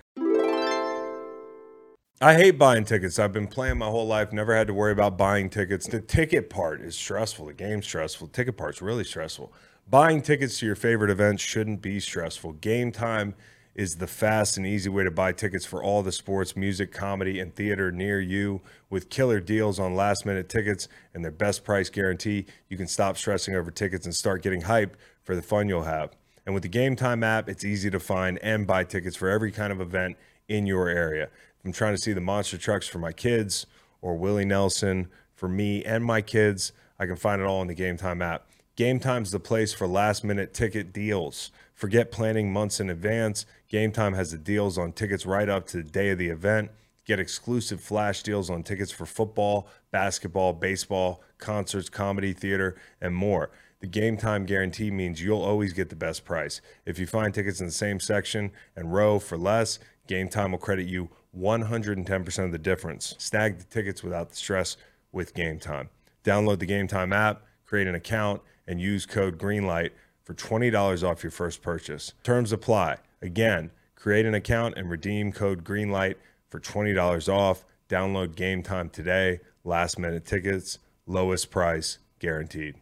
I hate buying tickets. I've been playing my whole life, never had to worry about buying tickets. The ticket part is stressful. The game's stressful. The ticket part's really stressful. Buying tickets to your favorite events shouldn't be stressful. Game time is the fast and easy way to buy tickets for all the sports, music, comedy, and theater near you. With killer deals on last minute tickets and their best price guarantee, you can stop stressing over tickets and start getting hyped for the fun you'll have. And with the Game Time app, it's easy to find and buy tickets for every kind of event in your area. I'm trying to see the monster trucks for my kids or Willie Nelson for me and my kids, I can find it all in the Game Time app. Game Time's the place for last minute ticket deals. Forget planning months in advance. Game Time has the deals on tickets right up to the day of the event. Get exclusive flash deals on tickets for football, basketball, baseball, concerts, comedy, theater, and more. The game time guarantee means you'll always get the best price. If you find tickets in the same section and row for less, Game Time will credit you 110% of the difference. Snag the tickets without the stress with Game Time. Download the Game Time app, create an account, and use code GREENLIGHT for $20 off your first purchase. Terms apply. Again, create an account and redeem code GREENLIGHT for $20 off. Download Game Time today. Last minute tickets, lowest price guaranteed.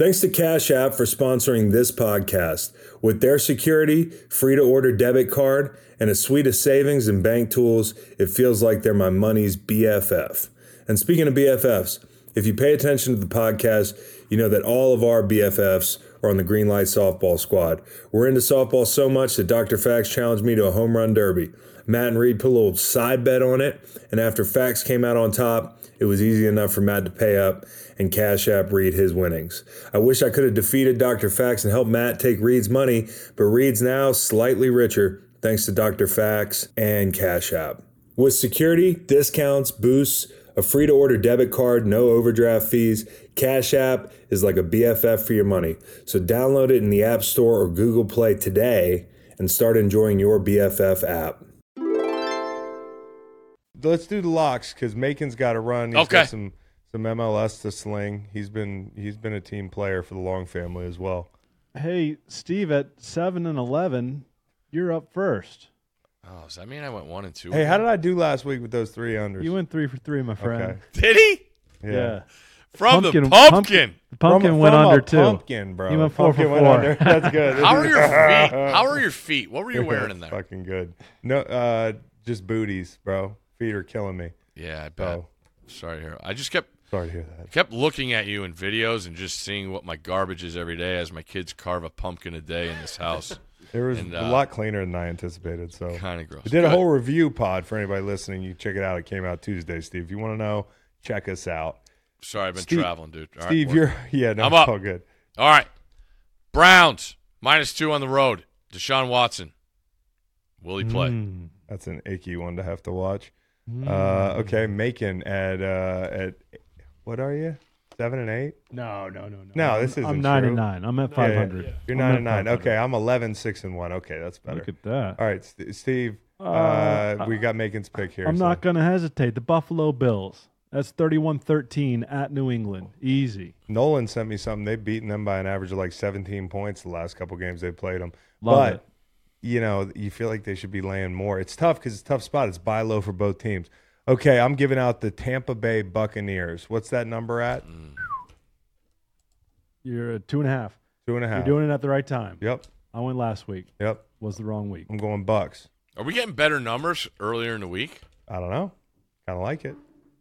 Thanks to Cash App for sponsoring this podcast. With their security, free to order debit card, and a suite of savings and bank tools, it feels like they're my money's BFF. And speaking of BFFs, if you pay attention to the podcast, you know that all of our BFFs are on the Green Light Softball Squad. We're into softball so much that Dr. Fax challenged me to a home run derby. Matt and Reed put a little side bet on it, and after Fax came out on top, it was easy enough for Matt to pay up and Cash App Reed his winnings. I wish I could have defeated Dr. Fax and helped Matt take Reed's money, but Reed's now slightly richer thanks to Dr. Fax and Cash App. With security, discounts, boosts, a free to order debit card, no overdraft fees, Cash App is like a BFF for your money. So download it in the App Store or Google Play today and start enjoying your BFF app. Let's do the locks because Macon's got to run. He's Okay. got some some MLS to sling. He's been he's been a team player for the Long family as well. Hey, Steve, at seven and eleven, you're up first. Oh, does that mean I went one and two? Hey, how did I do last week with those three unders? You went three for three, my friend. Okay. Did he? Yeah. From Pumpkin- the pump- pumpkin. The pumpkin From- went from a under too. Pumpkin, bro. You went four Pumpkin for went four. under. That's good. How are your feet? How are your feet? What were you wearing in there? Fucking good. No, uh, just booties, bro. Feet are killing me. Yeah, I bet. Oh, Sorry to hear. I just kept sorry to hear that. kept looking at you in videos and just seeing what my garbage is every day as my kids carve a pumpkin a day in this house. It was And, a uh, lot cleaner than I anticipated. So kind of gross. we did a whole review pod for anybody listening. You check it out. It came out Tuesday, Steve. If you want to know, check us out. Sorry, I've been Steve- traveling, dude. All right, Steve, we're- you're yeah, no, I'm up. all good. all right. Browns minus two on the road. Deshaun Watson. Will he play? Mm. That's an icky one to have to watch. Mm. Uh, okay, Macon at uh, at what are you? Seven and eight. No, no, no, no. No, this is I'm nine true. and nine. I'm at Yeah, yeah. You're nine and nine. Okay, I'm 11, 6 and one. Okay, that's better. Look at that. All right, St- Steve. Uh, Uh, we got Macon's pick here. I'm so- not going to hesitate. The Buffalo Bills. That's 31-13 at New England. Easy. Nolan sent me something. They've beaten them by an average of like 17 points the last couple games they've played them. Love but it. You know, you feel like they should be laying more. It's tough because it's a tough spot. It's buy low for both teams. Okay, I'm giving out the Tampa Bay Buccaneers. What's that number at? You're at two and a half. Two and a half. You're doing it at the right time. Yep. I went last week. Yep. Was the wrong week. I'm going Bucks. Are we getting better numbers earlier in the week? I don't know. Kind of like it.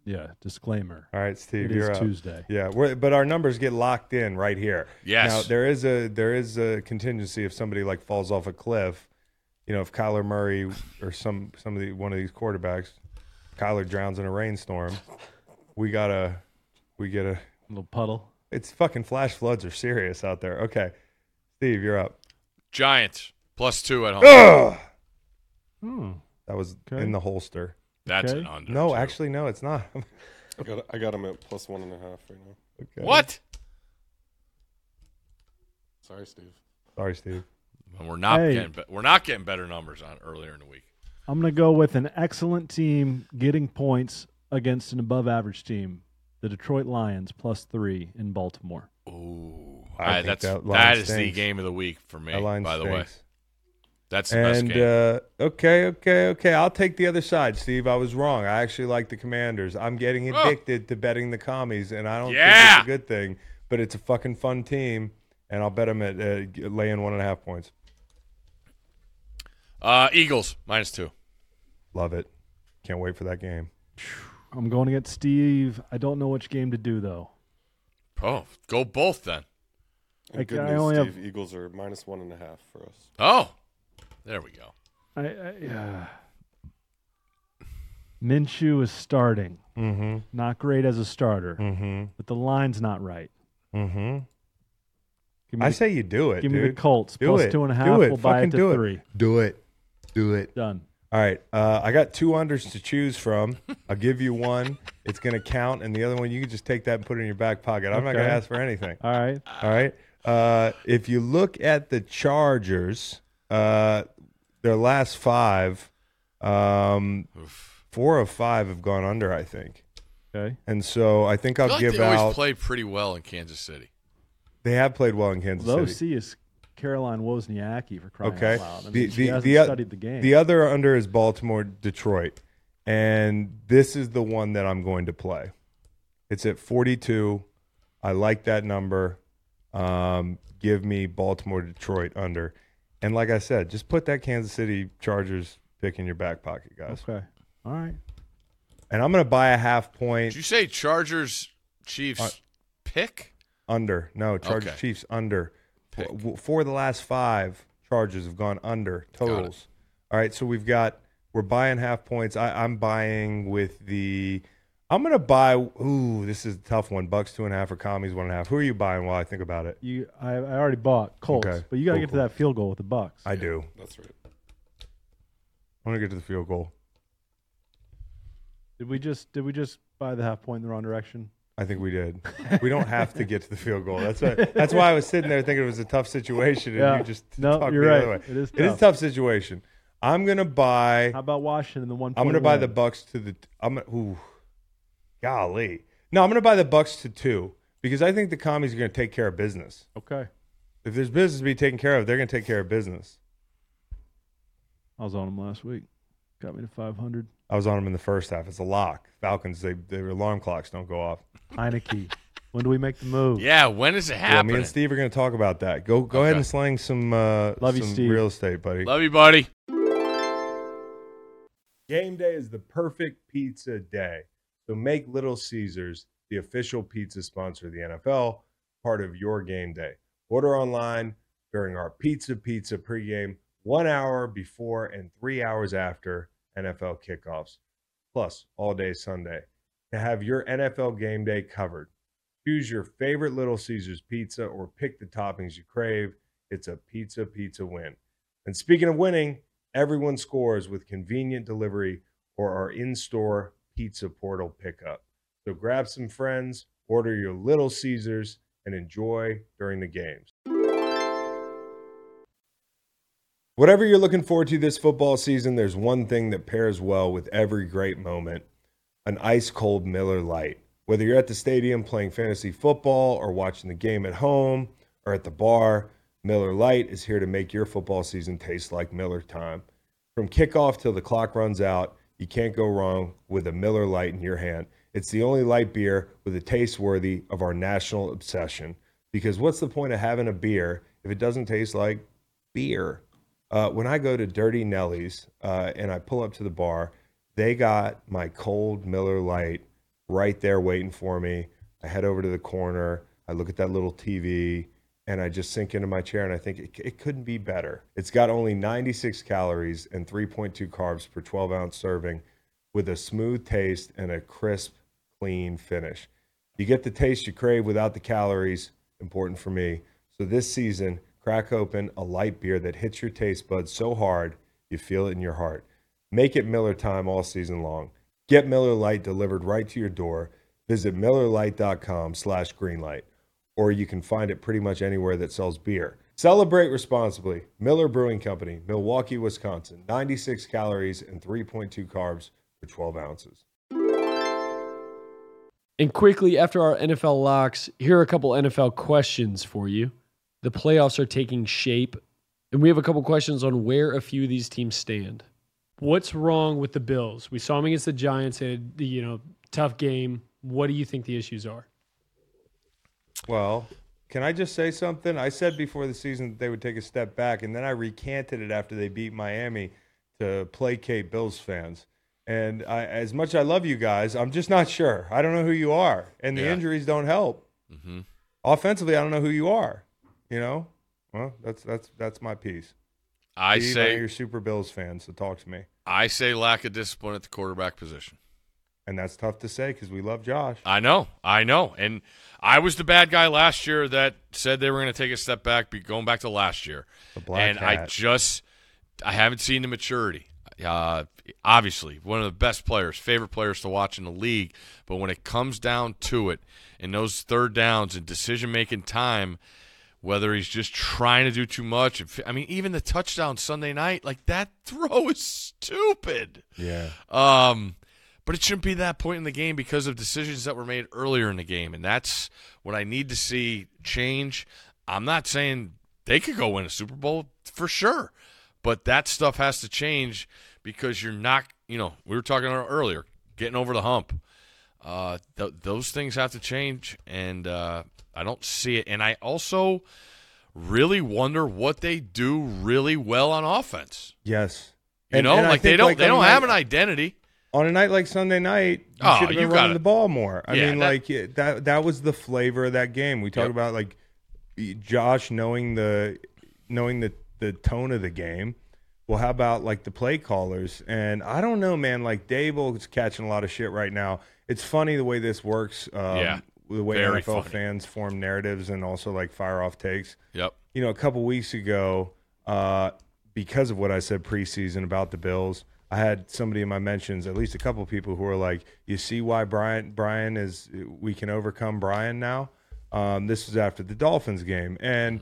Yeah. Disclaimer. All right, Steve, It you're is up. Tuesday. Yeah, we're, but our numbers get locked in right here. Yes. Now there is a there is a contingency if somebody like falls off a cliff. You know, if Kyler Murray or some some of the one of these quarterbacks, Kyler drowns in a rainstorm, we gotta we get a. little puddle. It's fucking flash floods are serious out there. Okay, Steve, you're up. Giants plus two at home. Ugh! Hmm. That was Okay. in the holster. That's Okay. an under. No, too. actually, no, it's not. I got I got him at plus one and a half right now. Okay. What? Sorry, Steve. Sorry, Steve. We're not Hey. getting be- we're not getting better numbers on earlier in the week. I'm going to go with an excellent team getting points against an above average team. The Detroit Lions plus three in Baltimore. Ooh, I I- that's that that is the game of the week for me. That line by the way, that's the best And game. uh, okay, okay, okay. I'll take the other side, Steve. I was wrong. I actually like the Commanders. I'm getting Oh. addicted to betting the commies, and I don't Yeah. think it's a good thing. But it's a fucking fun team, and I'll bet them at uh, laying one and a half points. Uh, Eagles minus two. Love it. Can't wait for that game. I'm going against Steve. I don't know which game to do, though. Oh, go both then. And I- good I news, only have- Steve. Eagles are minus one and a half for us. Oh, there we go. I, I uh, Minshew is starting. Mm-hmm. Not great as a starter, Mm-hmm. but the line's not right. Mm-hmm. Give me, I the, say you do it, give dude. me the Colts Do plus it. two and a Do it. We'll buy it to do it. three. Do it. Do it. Done. All right. Uh, I got two unders to choose from. I'll give you one. It's going to count, and the other one you can just take that and put it in your back pocket. I'm not going to ask for anything. All right. All right. Uh, if you look at the Chargers, uh, their last five, um, four of five have gone under, I think. Okay. And so I think I I'll feel like give they always out. play pretty well in Kansas City. they have played well in Kansas Low City. C is Caroline Wozniacki for crying Okay. out loud. I The- mean, she the- hasn't the studied the game. The other under is Baltimore, Detroit. And this is the one that I'm going to play. It's at 42. I like that number. Um, give me Baltimore, Detroit under. And like I said, just put that Kansas City Chargers pick in your back pocket, guys. okay. All right. And I'm going to buy a half point Did you say Chargers Chiefs Uh, pick? under. No, Chargers Okay. Chiefs under. Pick. W- For the last five, Chargers have gone under totals. All right, so we've got we're buying half points. I, I'm buying with the. I'm gonna buy. Ooh, this is a tough one. Bucks two and a half or commies one and a half. Who are you buying while I think about it? You, I, I already bought Colts, Okay. but you got to Cool, get to cool. that field goal with the Bucks. I do. That's right. I want to get to the field goal. Did we just did we just buy the half point in the wrong direction? I think we did. We don't have to get to the field goal. That's why, that's why I was sitting there thinking it was a tough situation, and Yeah. you just No, talked you're the right. other way. It is It is a tough. tough situation. I'm gonna buy. How about Washington the one? I'm gonna buy the? Bucks to the. I'm gonna. Ooh, golly, No, I'm going to buy the Bucks to two because I think the commies are going to take care of business. Okay. If there's business to be taken care of, they're going to take care of business. I was on them last week. Got me to 500. I was on them in the first half. It's a lock. Falcons, they their alarm clocks don't go off. Heinicke. when do we make the move? Yeah, when is it Yeah, me and Steve are going to talk about that. Go go ahead and slang some uh, Love you, Steve. real estate, buddy. Love you, buddy. Game day is the perfect pizza day. So make Little Caesars the official pizza sponsor of the NFL, part of your game day. Order online during our Pizza Pizza pregame, one hour before and three hours after NFL kickoffs, plus all day Sunday. To have your NFL game day covered, choose your favorite Little Caesars pizza or pick the toppings you crave. It's a pizza pizza win. And speaking of winning, everyone scores with convenient delivery or our in-store pizza portal pickup. So grab some friends, order your Little Caesars, and enjoy during the games. Whatever you're looking forward to this football season, there's one thing that pairs well with every great moment an ice cold Miller Lite. Whether you're at the stadium playing fantasy football or watching the game at home or at the bar, Miller Lite is here to make your football season taste like Miller time. From kickoff till the clock runs out, you can't go wrong with a Miller Lite in your hand. It's the only light beer with a taste worthy of our national obsession. Because what's the point of having a beer if it doesn't taste like beer? Uh, when I go to Dirty Nelly's uh, and I pull up to the bar, they got my cold Miller Lite right there waiting for me. I head over to the corner. I look at that little TV and I just sink into my chair and I think it, it couldn't be better. It's got only 96 calories and 3.2 carbs per 12 ounce serving with a smooth taste and a crisp, clean finish. You get the taste you crave without the calories, important for me. So this season, crack open a light beer that hits your taste buds so hard you feel it in your heart. Make it Miller time all season long. Get Miller Lite delivered right to your door. Visit MillerLite.com slash greenlight, or you can find it pretty much anywhere that sells beer. Celebrate responsibly. Miller Brewing Company, Milwaukee, Wisconsin. 96 calories and 3.2 carbs for 12 ounces. And quickly after our NFL locks, here are a couple NFL questions for you. The playoffs are taking shape, and we have a couple questions on where a few of these teams stand. What's wrong with the Bills? We saw them against the Giants. They had the you know tough game. What do you think the issues are? Well, can I just say something? I said before the season that they would take a step back, and then I recanted it after they beat Miami to placate Bills fans. And I, as much as I love you guys, I'm just not sure. I don't know who you are, and the Yeah. injuries don't help. hmm Offensively, I don't know who you are. You know, well, that's that's that's my piece. I Steve, say you're super Bills fan, so talk to me. I say lack of discipline at the quarterback position. And that's tough to say because we love Josh. I know, I know, and I was the bad guy last year that said they were going to take a step back, be going back to last year, The black and I just I haven't seen the maturity. Uh, obviously, one of the best players, favorite players to watch in the league, but when it comes down to it, in those third downs and decision making time, whether he's just trying to do too much, I mean, even the touchdown Sunday night, like that throw is stupid. yeah. Um, but it shouldn't be that point in the game because of decisions that were made earlier in the game, and that's what I need to see change. I'm not saying they could go win a Super Bowl for sure, but that stuff has to change because you're not. You know, we were talking about earlier, getting over the hump. Uh, th- those things have to change, and uh, I don't see it. And I also really wonder what they do really well on offense. Yes. You And- know, and like they don't like, they don't have an identity. on a night like Sunday night, you Oh, should have been gotta- the ball more. I Yeah, mean, that- like that that was the flavor of that game. We talked Yep. about like Josh knowing the knowing the the tone of the game. Well, how about like the play callers? And I don't know, man. Like Daboll is catching a lot of shit right now. It's funny the way this works. Um, Yeah, the way very NFL funny. fans form narratives and also like fire off takes Yep. you know, a couple weeks ago, uh, because of what I said preseason about the Bills, I had somebody in my mentions, at least a couple people who were like, "You see why Brian Brian is we can overcome Brian now." Um, this was after the Dolphins game, and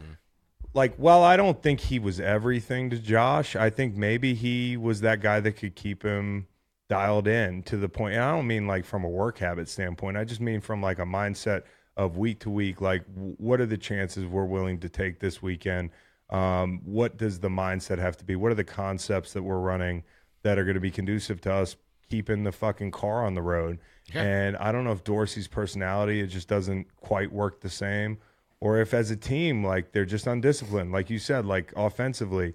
like, while I don't think he was everything to Josh, I think maybe he was that guy that could keep him dialed in to the point. And I don't mean like from a work habit standpoint. I just mean from like a mindset of week to week. Like, what are the chances we're willing to take this weekend? Um, what does the mindset have to be? What are the concepts that we're running that are going to be conducive to us keeping the fucking car on the road? Yeah. And I don't know if Dorsey's personality it just doesn't quite work the same, or if as a team like they're just undisciplined, like you said, like offensively.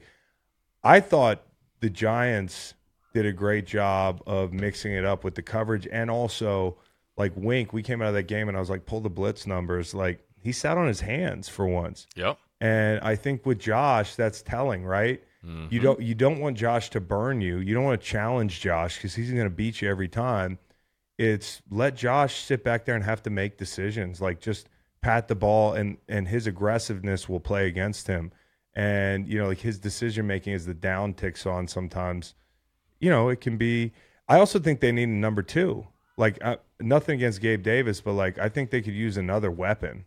I thought the Giants did a great job of mixing it up with the coverage and also like Wink. We came out of that game and I was like, pull the blitz numbers. Like he sat on his hands for once. Yep. And I think with Josh, that's telling, right? You mm-hmm. don't you don't want Josh to burn you. You don't want to challenge Josh because he's going to beat you every time. It's let Josh sit back there and have to make decisions. Like just pat the ball, and and his aggressiveness will play against him. And you know, like his decision making as the down ticks on sometimes. You know, it can be. I also think they need a number two. Like uh, nothing against Gabe Davis, but like I think they could use another weapon.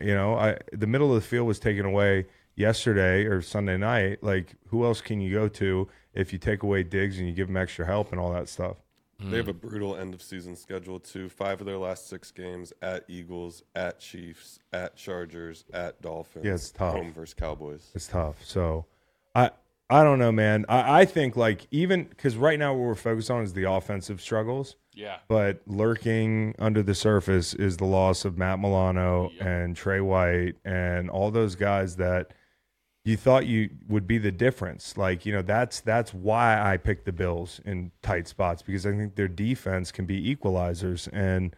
You know, I the middle of the field was taken away yesterday or Sunday night. Like, who else can you go to if you take away Diggs and you give him extra help and all that stuff? They have a brutal end of season schedule too. Five of their last six games at Eagles, at Chiefs, at Chargers, at Dolphins. Yeah, it's tough. Home versus Cowboys. It's tough. So, I I don't know, man. I, I think like even because right now what we're focused on is the offensive struggles. Yeah. But lurking under the surface is the loss of Matt Milano and Tre White and all those guys that you thought you would be the difference. Like, you know, that's that's why I picked the Bills in tight spots because I think their defense can be equalizers and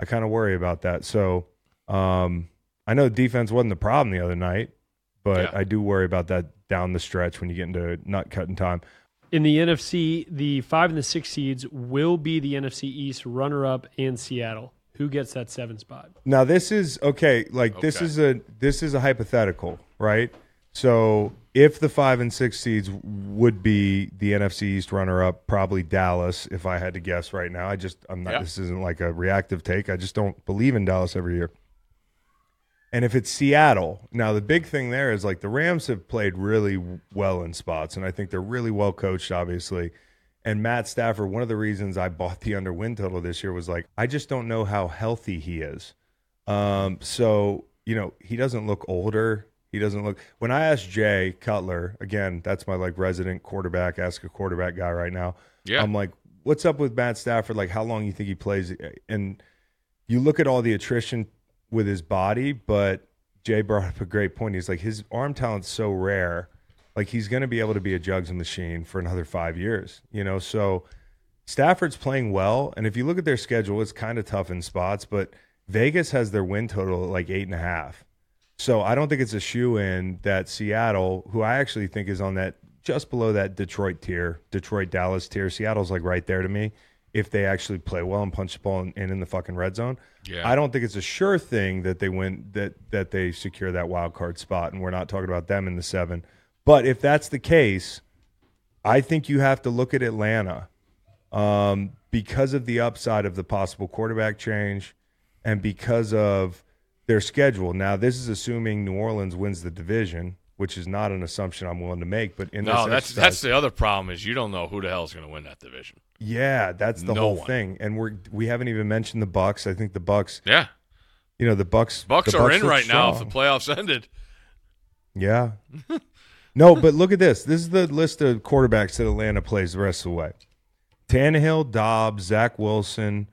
I kind of worry about that. So, um I know defense wasn't the problem the other night, but Yeah. I do worry about that down the stretch when you get into nut cutting time. In the NFC, the five and the six seeds will be the NFC East runner up and Seattle. Who gets that seven spot? Now this is okay. Like this is a this is a hypothetical, right? So if the five and six seeds would be the NFC East runner up, probably Dallas. If I had to guess right now, I just I'm not. Yeah. This isn't like a reactive take. I just don't believe in Dallas every year. And if it's Seattle, now the big thing there is like the Rams have played really well in spots, and I think they're really well coached, obviously. And Matt Stafford, one of the reasons I bought the under win total this year was like, I just don't know how healthy he is. Um, so, you know, he doesn't look older. He doesn't look. When I asked Jay Cutler, again, that's my like resident quarterback, ask a quarterback guy right now. Yeah. I'm like, what's up with Matt Stafford? Like, how long you think he plays? And you look at all the attrition with his body, but Jay brought up a great point. He's like, his arm talent's so rare. Like, he's going to be able to be a jugs machine for another five years, you know? So Stafford's playing well. And if you look at their schedule, it's kind of tough in spots, but Vegas has their win total at like eight and a half. So I don't think it's a shoe in that Seattle, who I actually think is on that just below that Detroit tier, Detroit Dallas tier. Seattle's like right there to me if they actually play well and punch the ball in, in, in the fucking red zone. Yeah. I don't think it's a sure thing that they win that that they secure that wild card spot, and we're not talking about them in the seven. But if that's the case, I think you have to look at Atlanta um, because of the upside of the possible quarterback change and because of their schedule. Now, this is assuming New Orleans wins the division, which is not an assumption I'm willing to make. But in No, that's exercise- that's the other problem is you don't know who the hell is going to win that division. yeah, that's the No whole one. thing. And we're we haven't even mentioned the Bucks. I think the Bucks, Yeah, you know, the Bucks. Bucks the are in look right now. If the playoffs ended, Yeah. no, but look at this. This is the list of quarterbacks that Atlanta plays the rest of the way. Tannehill, Dobbs, Zach Wilson,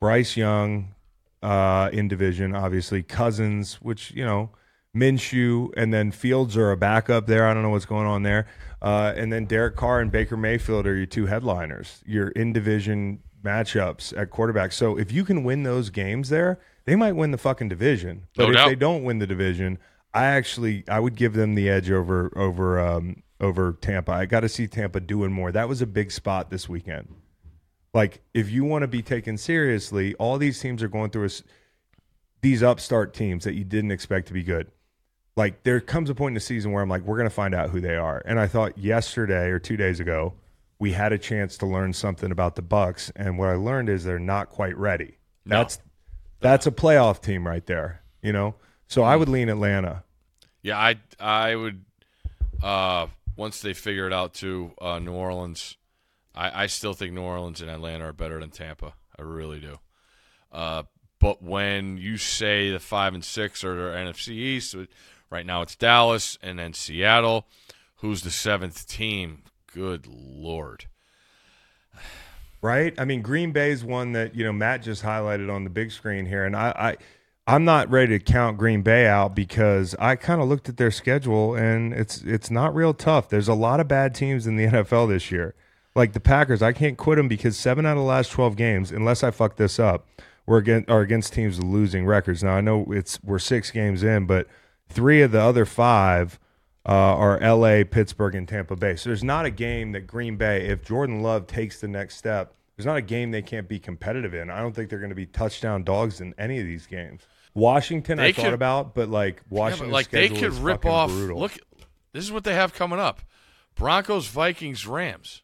Bryce Young, uh, in division, obviously. Cousins, which, you know, Minshew, and then Fields are a backup there. I don't know what's going on there. Uh, and then Derek Carr and Baker Mayfield are your two headliners, your in division matchups at quarterback. So if you can win those games there, they might win the fucking division. But No if doubt. they don't win the division, I actually I would give them the edge over over um, over Tampa. I got to see Tampa doing more. That was a big spot this weekend. Like if you want to be taken seriously, all these teams are going through a these upstart teams that you didn't expect to be good. Like there comes a point in the season where I'm like, we're going to find out who they are. And I thought yesterday or two days ago, we had a chance to learn something about the Bucks, and what I learned is they're not quite ready. No. That's that's a playoff team right there. You know, so I would lean Atlanta. yeah, I I would uh, once they figure it out to Uh, New Orleans, I, I still think New Orleans and Atlanta are better than Tampa. I really do. Uh, but when you say the five and six are their NFC East, right now it's Dallas and then Seattle. Who's the seventh team? Good lord. right? I mean, Green Bay's one that you know Matt just highlighted on the big screen here, and I, I I'm not ready to count Green Bay out because I kind of looked at their schedule and it's it's not real tough. There's a lot of bad teams in the NFL this year, like the Packers. I can't quit them because seven out of the last 12 games, unless I fuck this up, were against are against teams losing records. Now I know it's we're six games in, but three of the other five uh, are L.A., Pittsburgh, and Tampa Bay. So there's not a game that Green Bay, if Jordan Love takes the next step, there's not a game they can't be competitive in. I don't think they're going to be touchdown dogs in any of these games. Washington, I They thought about, but like Yeah, but, Washington's like they could rip off. brutal. Look, this is what they have coming up: Broncos, Vikings, Rams.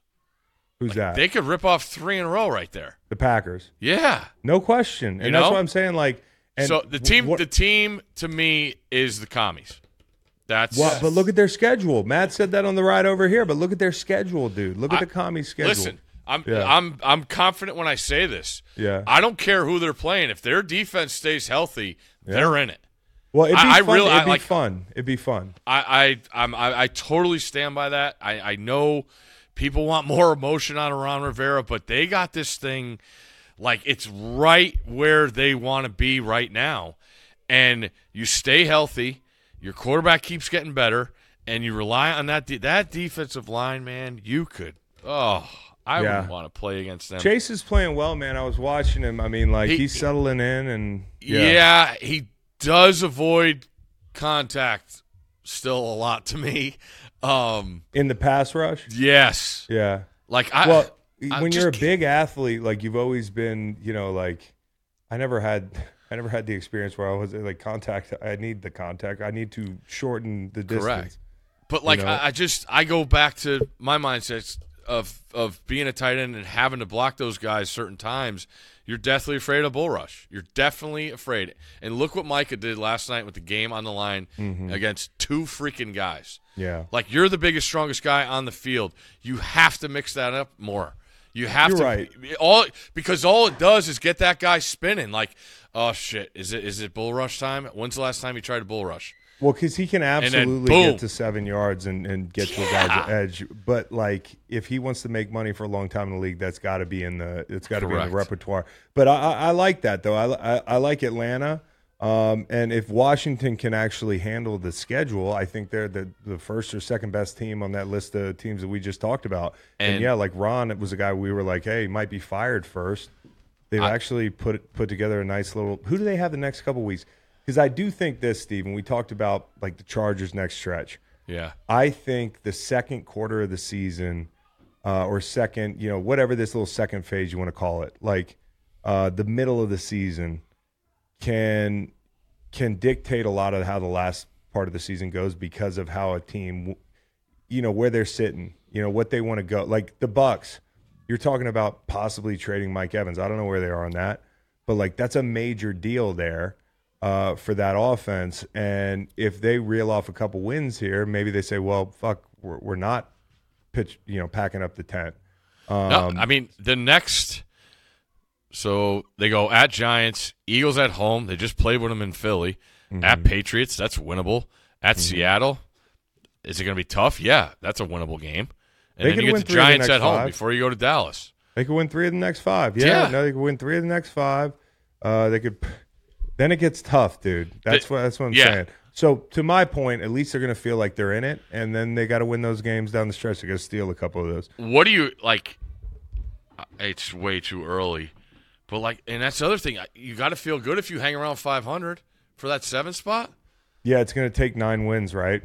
Who's that? They could rip off three in a row right there. the Packers, Yeah. no question, and You that's know? what I'm saying. Like, and so the team, what- the team to me is the commies. That's Well, but look at their schedule. Matt said that on the ride over here, but look at their schedule, dude. Look at I- the commie schedule. Listen, I'm Yeah. I'm I'm confident when I say this. Yeah. I don't care who they're playing. If their defense stays healthy, they're in it. well, it'd be I- I fun. really- it'd be like- fun. It'd be fun. I I I'm, I, I totally stand by that. I I know people want more emotion out of Ron Rivera, but they got this thing like it's right where they want to be right now, and you stay healthy. Your quarterback keeps getting better, and you rely on that de- that defensive line, man. You could. Oh, I Yeah. wouldn't want to play against them. Chase is playing well, man. I was watching him. I mean, like He- he's settling in, and Yeah. yeah, he does avoid contact still a lot to me. Um, in the pass rush. yes, Yeah. like I well, I'm when you're a big athlete, like you've always been, you know, like I never had, I never had the experience where I was like contact. I need the contact. I need to shorten the distance. Correct. But like know? I, I just I go back to my mindset of of being a tight end and having to block those guys certain times. You're deathly afraid of bull rush. You're definitely afraid. And look what Micah did last night with the game on the line Mm-hmm. against two freaking guys. Yeah. Like you're the biggest, strongest guy on the field. You have to mix that up more. You have You're to right. all because all it does is get that guy spinning. Like, oh shit, is it is it bull rush time? When's the last time you tried a bull rush? Well, because he can absolutely get to seven yards and, and get to a guy's edge. But like, if he wants to make money for a long time in the league, that's got to be in the it's got to be in the repertoire. But I, I, I like that though. I, I, I like Atlanta. Um, and if Washington can actually handle the schedule, I think they're the, the first or second best team on that list of teams that we just talked about. And, And- yeah, like Ron, it was a guy we were like, hey, he might be fired first. They've I- actually put put together a nice little. Who do they have the next couple weeks? Because I do think this, Stephen. We talked about like the Chargers next stretch. Yeah. I think the second quarter of the season, uh, or second, you know, whatever this little second phase you want to call it, like uh, the middle of the season, can can dictate a lot of how the last part of the season goes because of how a team, you know, where they're sitting, you know, what they want to go. Like the Bucks, you're talking about possibly trading Mike Evans. I don't know where they are on that, but like that's a major deal there uh, for that offense. And if they reel off a couple wins here, maybe they say, well, fuck, we're, we're not pitch, you know, packing up the tent. Um, No, I mean the next. So they go at Giants, Eagles at home. They just played with them in Philly. Mm-hmm. At Patriots, that's winnable. At Seattle, is it going to be tough? Yeah, that's a winnable game. And They then you get the the Giants next at home five. before you go to Dallas. They could win three of the next five. Yeah, Yeah. no, they could win three of the next five. Uh, they could. Then it gets tough, dude. That's They- what that's what I'm yeah. saying. So to my point, at least they're going to feel like they're in it, and then they got to win those games down the stretch. They got to steal a couple of those. What do you like? uh, It's way too early, but like, and that's the other thing. You got to feel good if you hang around 500 for that seven spot. Yeah, it's going to take nine wins, right?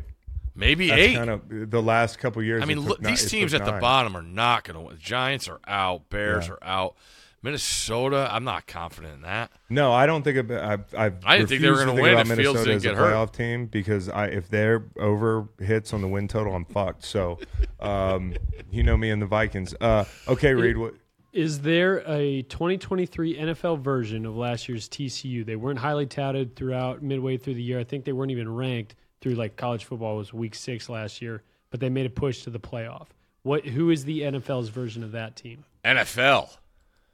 Maybe That's eight. kind of the last couple of years. I mean, look, these teams at the bottom are not going to win. Giants are out. Bears Yeah. are out. Minnesota, I'm not confident in that. No, I don't think about. I've, I've I didn't think they were gonna win about if Fields Minnesota didn't as a get hurt. playoff team because I, if they're over hits on the win total, I'm fucked. So, um, you know me and the Vikings. Uh, okay, Reed. What, Is there a 2023 NFL version of last year's TCU? They weren't highly touted throughout midway through the year. I think they weren't even ranked through like college football was week six last year, but they made a push to the playoff. What? Who is the NFL's version of that team? NFL.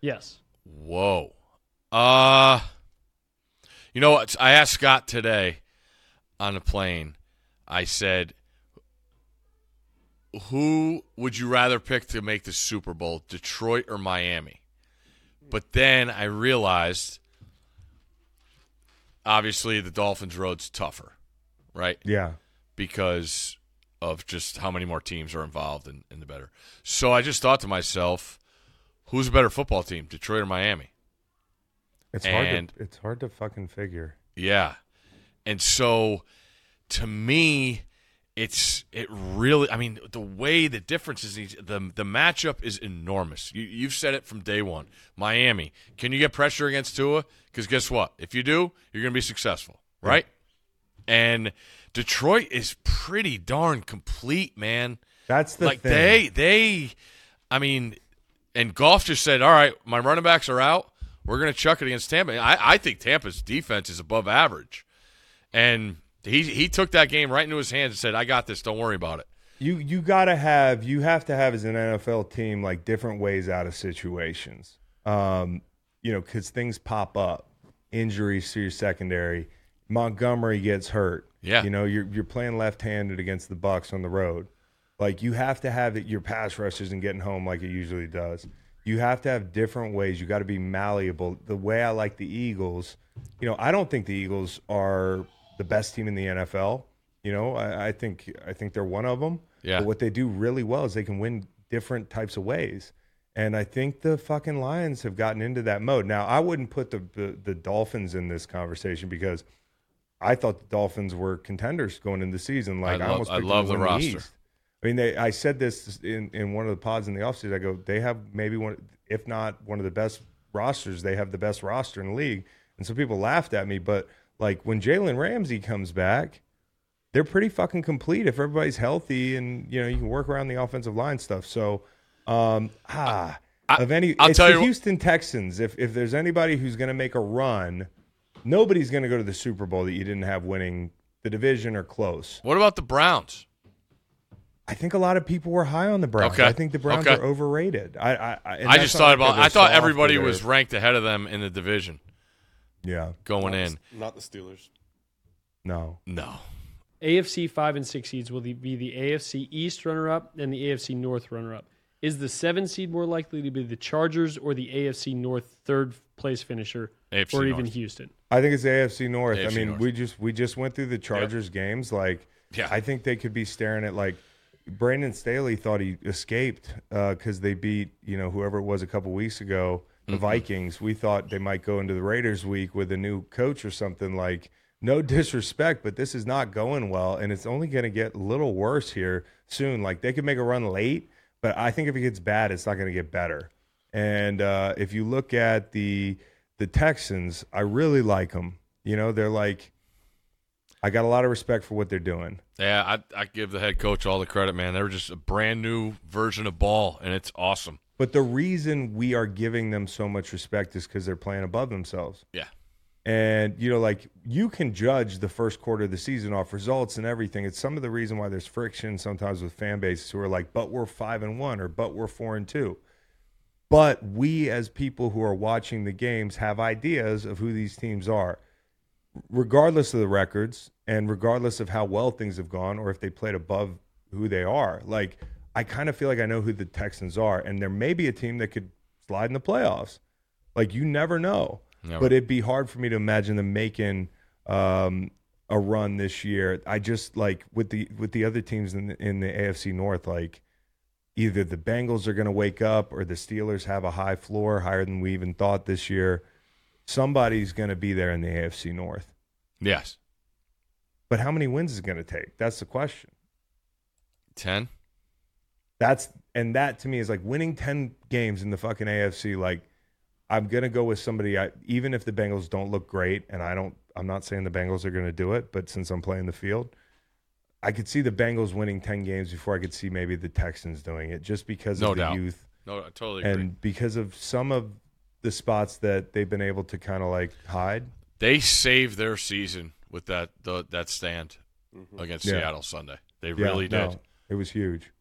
Yes. Whoa. Uh You know what? I asked Scott today on the plane. I said, "Who would you rather pick to make the Super Bowl, Detroit or Miami?" But then I realized obviously the Dolphins road's tougher, right? Yeah. because of just how many more teams are involved in, in the better. So I just thought to myself, who's a better football team, Detroit or Miami? It's And- hard to it's hard to fucking figure. Yeah. And so to me, it's it really I mean, the way the difference is the the matchup is enormous. You you've said it from day one. Miami. Can you get pressure against Tua? Because guess what? If you do, you're gonna be successful. Right? And Detroit is pretty darn complete, man. That's the like thing. they they I mean and Goff just said, All right, my running backs are out. We're gonna chuck it against Tampa. I, I think Tampa's defense is above average. And he he took that game right into his hands and said, I got this, don't worry about it. You you gotta have you have to have as an NFL team like different ways out of situations. Um, you know, because things pop up, injuries to your secondary. Montgomery gets hurt. Yeah. you know you're you're playing left-handed against the Bucs on the road. Like you have to have it, your pass rush isn't getting home like it usually does. You have to have different ways. You got to be malleable. The way I like the Eagles, you know, I don't think the Eagles are the best team in the NFL. You know, I, I think I think they're one of them. Yeah. But what they do really well is they can win different types of ways. And I think the fucking Lions have gotten into that mode. Now, I wouldn't put the, the, the Dolphins in this conversation because I thought the Dolphins were contenders going into the season. Like I I, almost I picked them love the roster. East. I mean, they. I said this in, in one of the pods in the offseason. I go, they have maybe one, if not one of the best rosters. They have the best roster in the league. And some people laughed at me, but like when Jalen Ramsey comes back, they're pretty fucking complete if everybody's healthy and you know you can work around the offensive line stuff. So, um, ah, I- of any, I'll it's tell the you what- Houston Texans. If if there's anybody who's going to make a run, nobody's going to go to the Super Bowl that you didn't have winning the division or close. What about the Browns? I think a lot of people were high on the Browns. Okay. I think the Browns Okay. are overrated. I I, I, I just thought about I thought everybody was ranked ahead of them in the division yeah going not, in. The, not the Steelers. no No. AFC five and six seeds will be the AFC East runner-up and the AFC North runner-up. Is the seven seed more likely to be the Chargers or the AFC North third place finisher, AFC or even Houston? I think it's AFC North. I mean, North. we just we just went through the Chargers games. Like, Yeah. I think they could be staring at like Brandon Staley thought he escaped uh, because they beat you know whoever it was a couple weeks ago, the Mm-hmm. Vikings. We thought they might go into the Raiders week with a new coach or something. Like, no disrespect, but this is not going well, and it's only going to get a little worse here soon. Like, they could make a run late, but I think if it gets bad, it's not going to get better. And uh, if you look at the the Texans, I really like them. You know, they're like, I got a lot of respect for what they're doing. Yeah, I I give the head coach all the credit, man. They're just a brand new version of ball, and it's awesome. But the reason we are giving them so much respect is because they're playing above themselves. Yeah. And, you know, like you can judge the first quarter of the season off results and everything. It's some of the reason why there's friction sometimes with fan bases who are like, but we're five and one or but we're four and two. But we, as people who are watching the games, have ideas of who these teams are, regardless of the records and regardless of how well things have gone or if they played above who they are. Like, I kind of feel like I know who the Texans are, and there may be a team that could slide in the playoffs. Like, you never know. Never. But it'd be hard for me to imagine them making um, a run this year. I just like with the with the other teams in the, in the AFC North, like either the Bengals are going to wake up or the Steelers have a high floor, higher than we even thought this year. Somebody's going to be there in the AFC North. Yes. But how many wins is it going to take? That's the question. Ten. That's and that to me is like winning ten games in the fucking AFC. Like I'm gonna go with somebody. I, even if the Bengals don't look great, and I don't, I'm not saying the Bengals are gonna do it, but since I'm playing the field, I could see the Bengals winning ten games before I could see maybe the Texans doing it, just because No of the doubt. youth No, I totally agree. and because of some of the spots that they've been able to kind of like hide. they saved their season with that the, that stand mm-hmm. against Yeah. Seattle Sunday. They Yeah, really did. no, it was huge.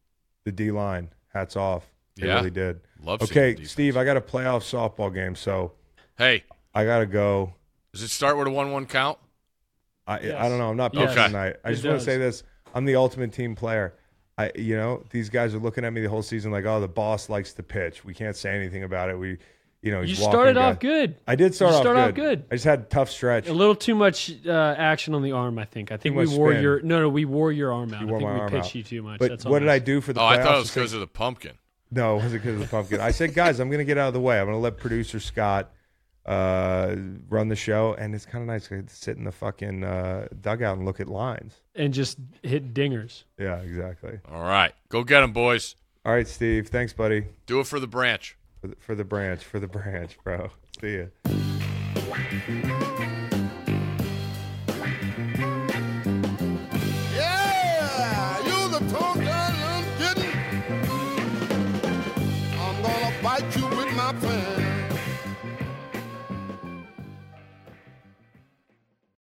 The D line Hats off. They Yeah. really did. Love Okay. Steve, I got a playoff softball game, so Hey, I got to go. does it start with a one-one count? I Yes. I don't know. I'm not pitching Okay. tonight. I It just want to say this: I'm the ultimate team player. I, you know, these guys are looking at me the whole season like, oh, the boss likes to pitch. We can't say anything about it. We, you know, You he's walking started off guys. good. I did start You off started good. off good. I just had a tough stretch. A little too much uh, action on the arm, I think. I think we wore spin. your no, no, we wore your arm out. You I wore think my we arm pitched out. you too much. But That's what I'm did I do for the Oh, playoffs? I thought it was because of the pumpkin. No, it wasn't because of the pumpkin. I said, guys, I'm going to get out of the way. I'm going to let producer Scott uh, run the show, and it's kind of nice to sit in the fucking uh, dugout and look at lines. and just hit dingers. Yeah, exactly. All right, go get them, boys. All right, Steve. Thanks, buddy, Do it for the branch. For the, for the branch, for the branch, bro. See ya.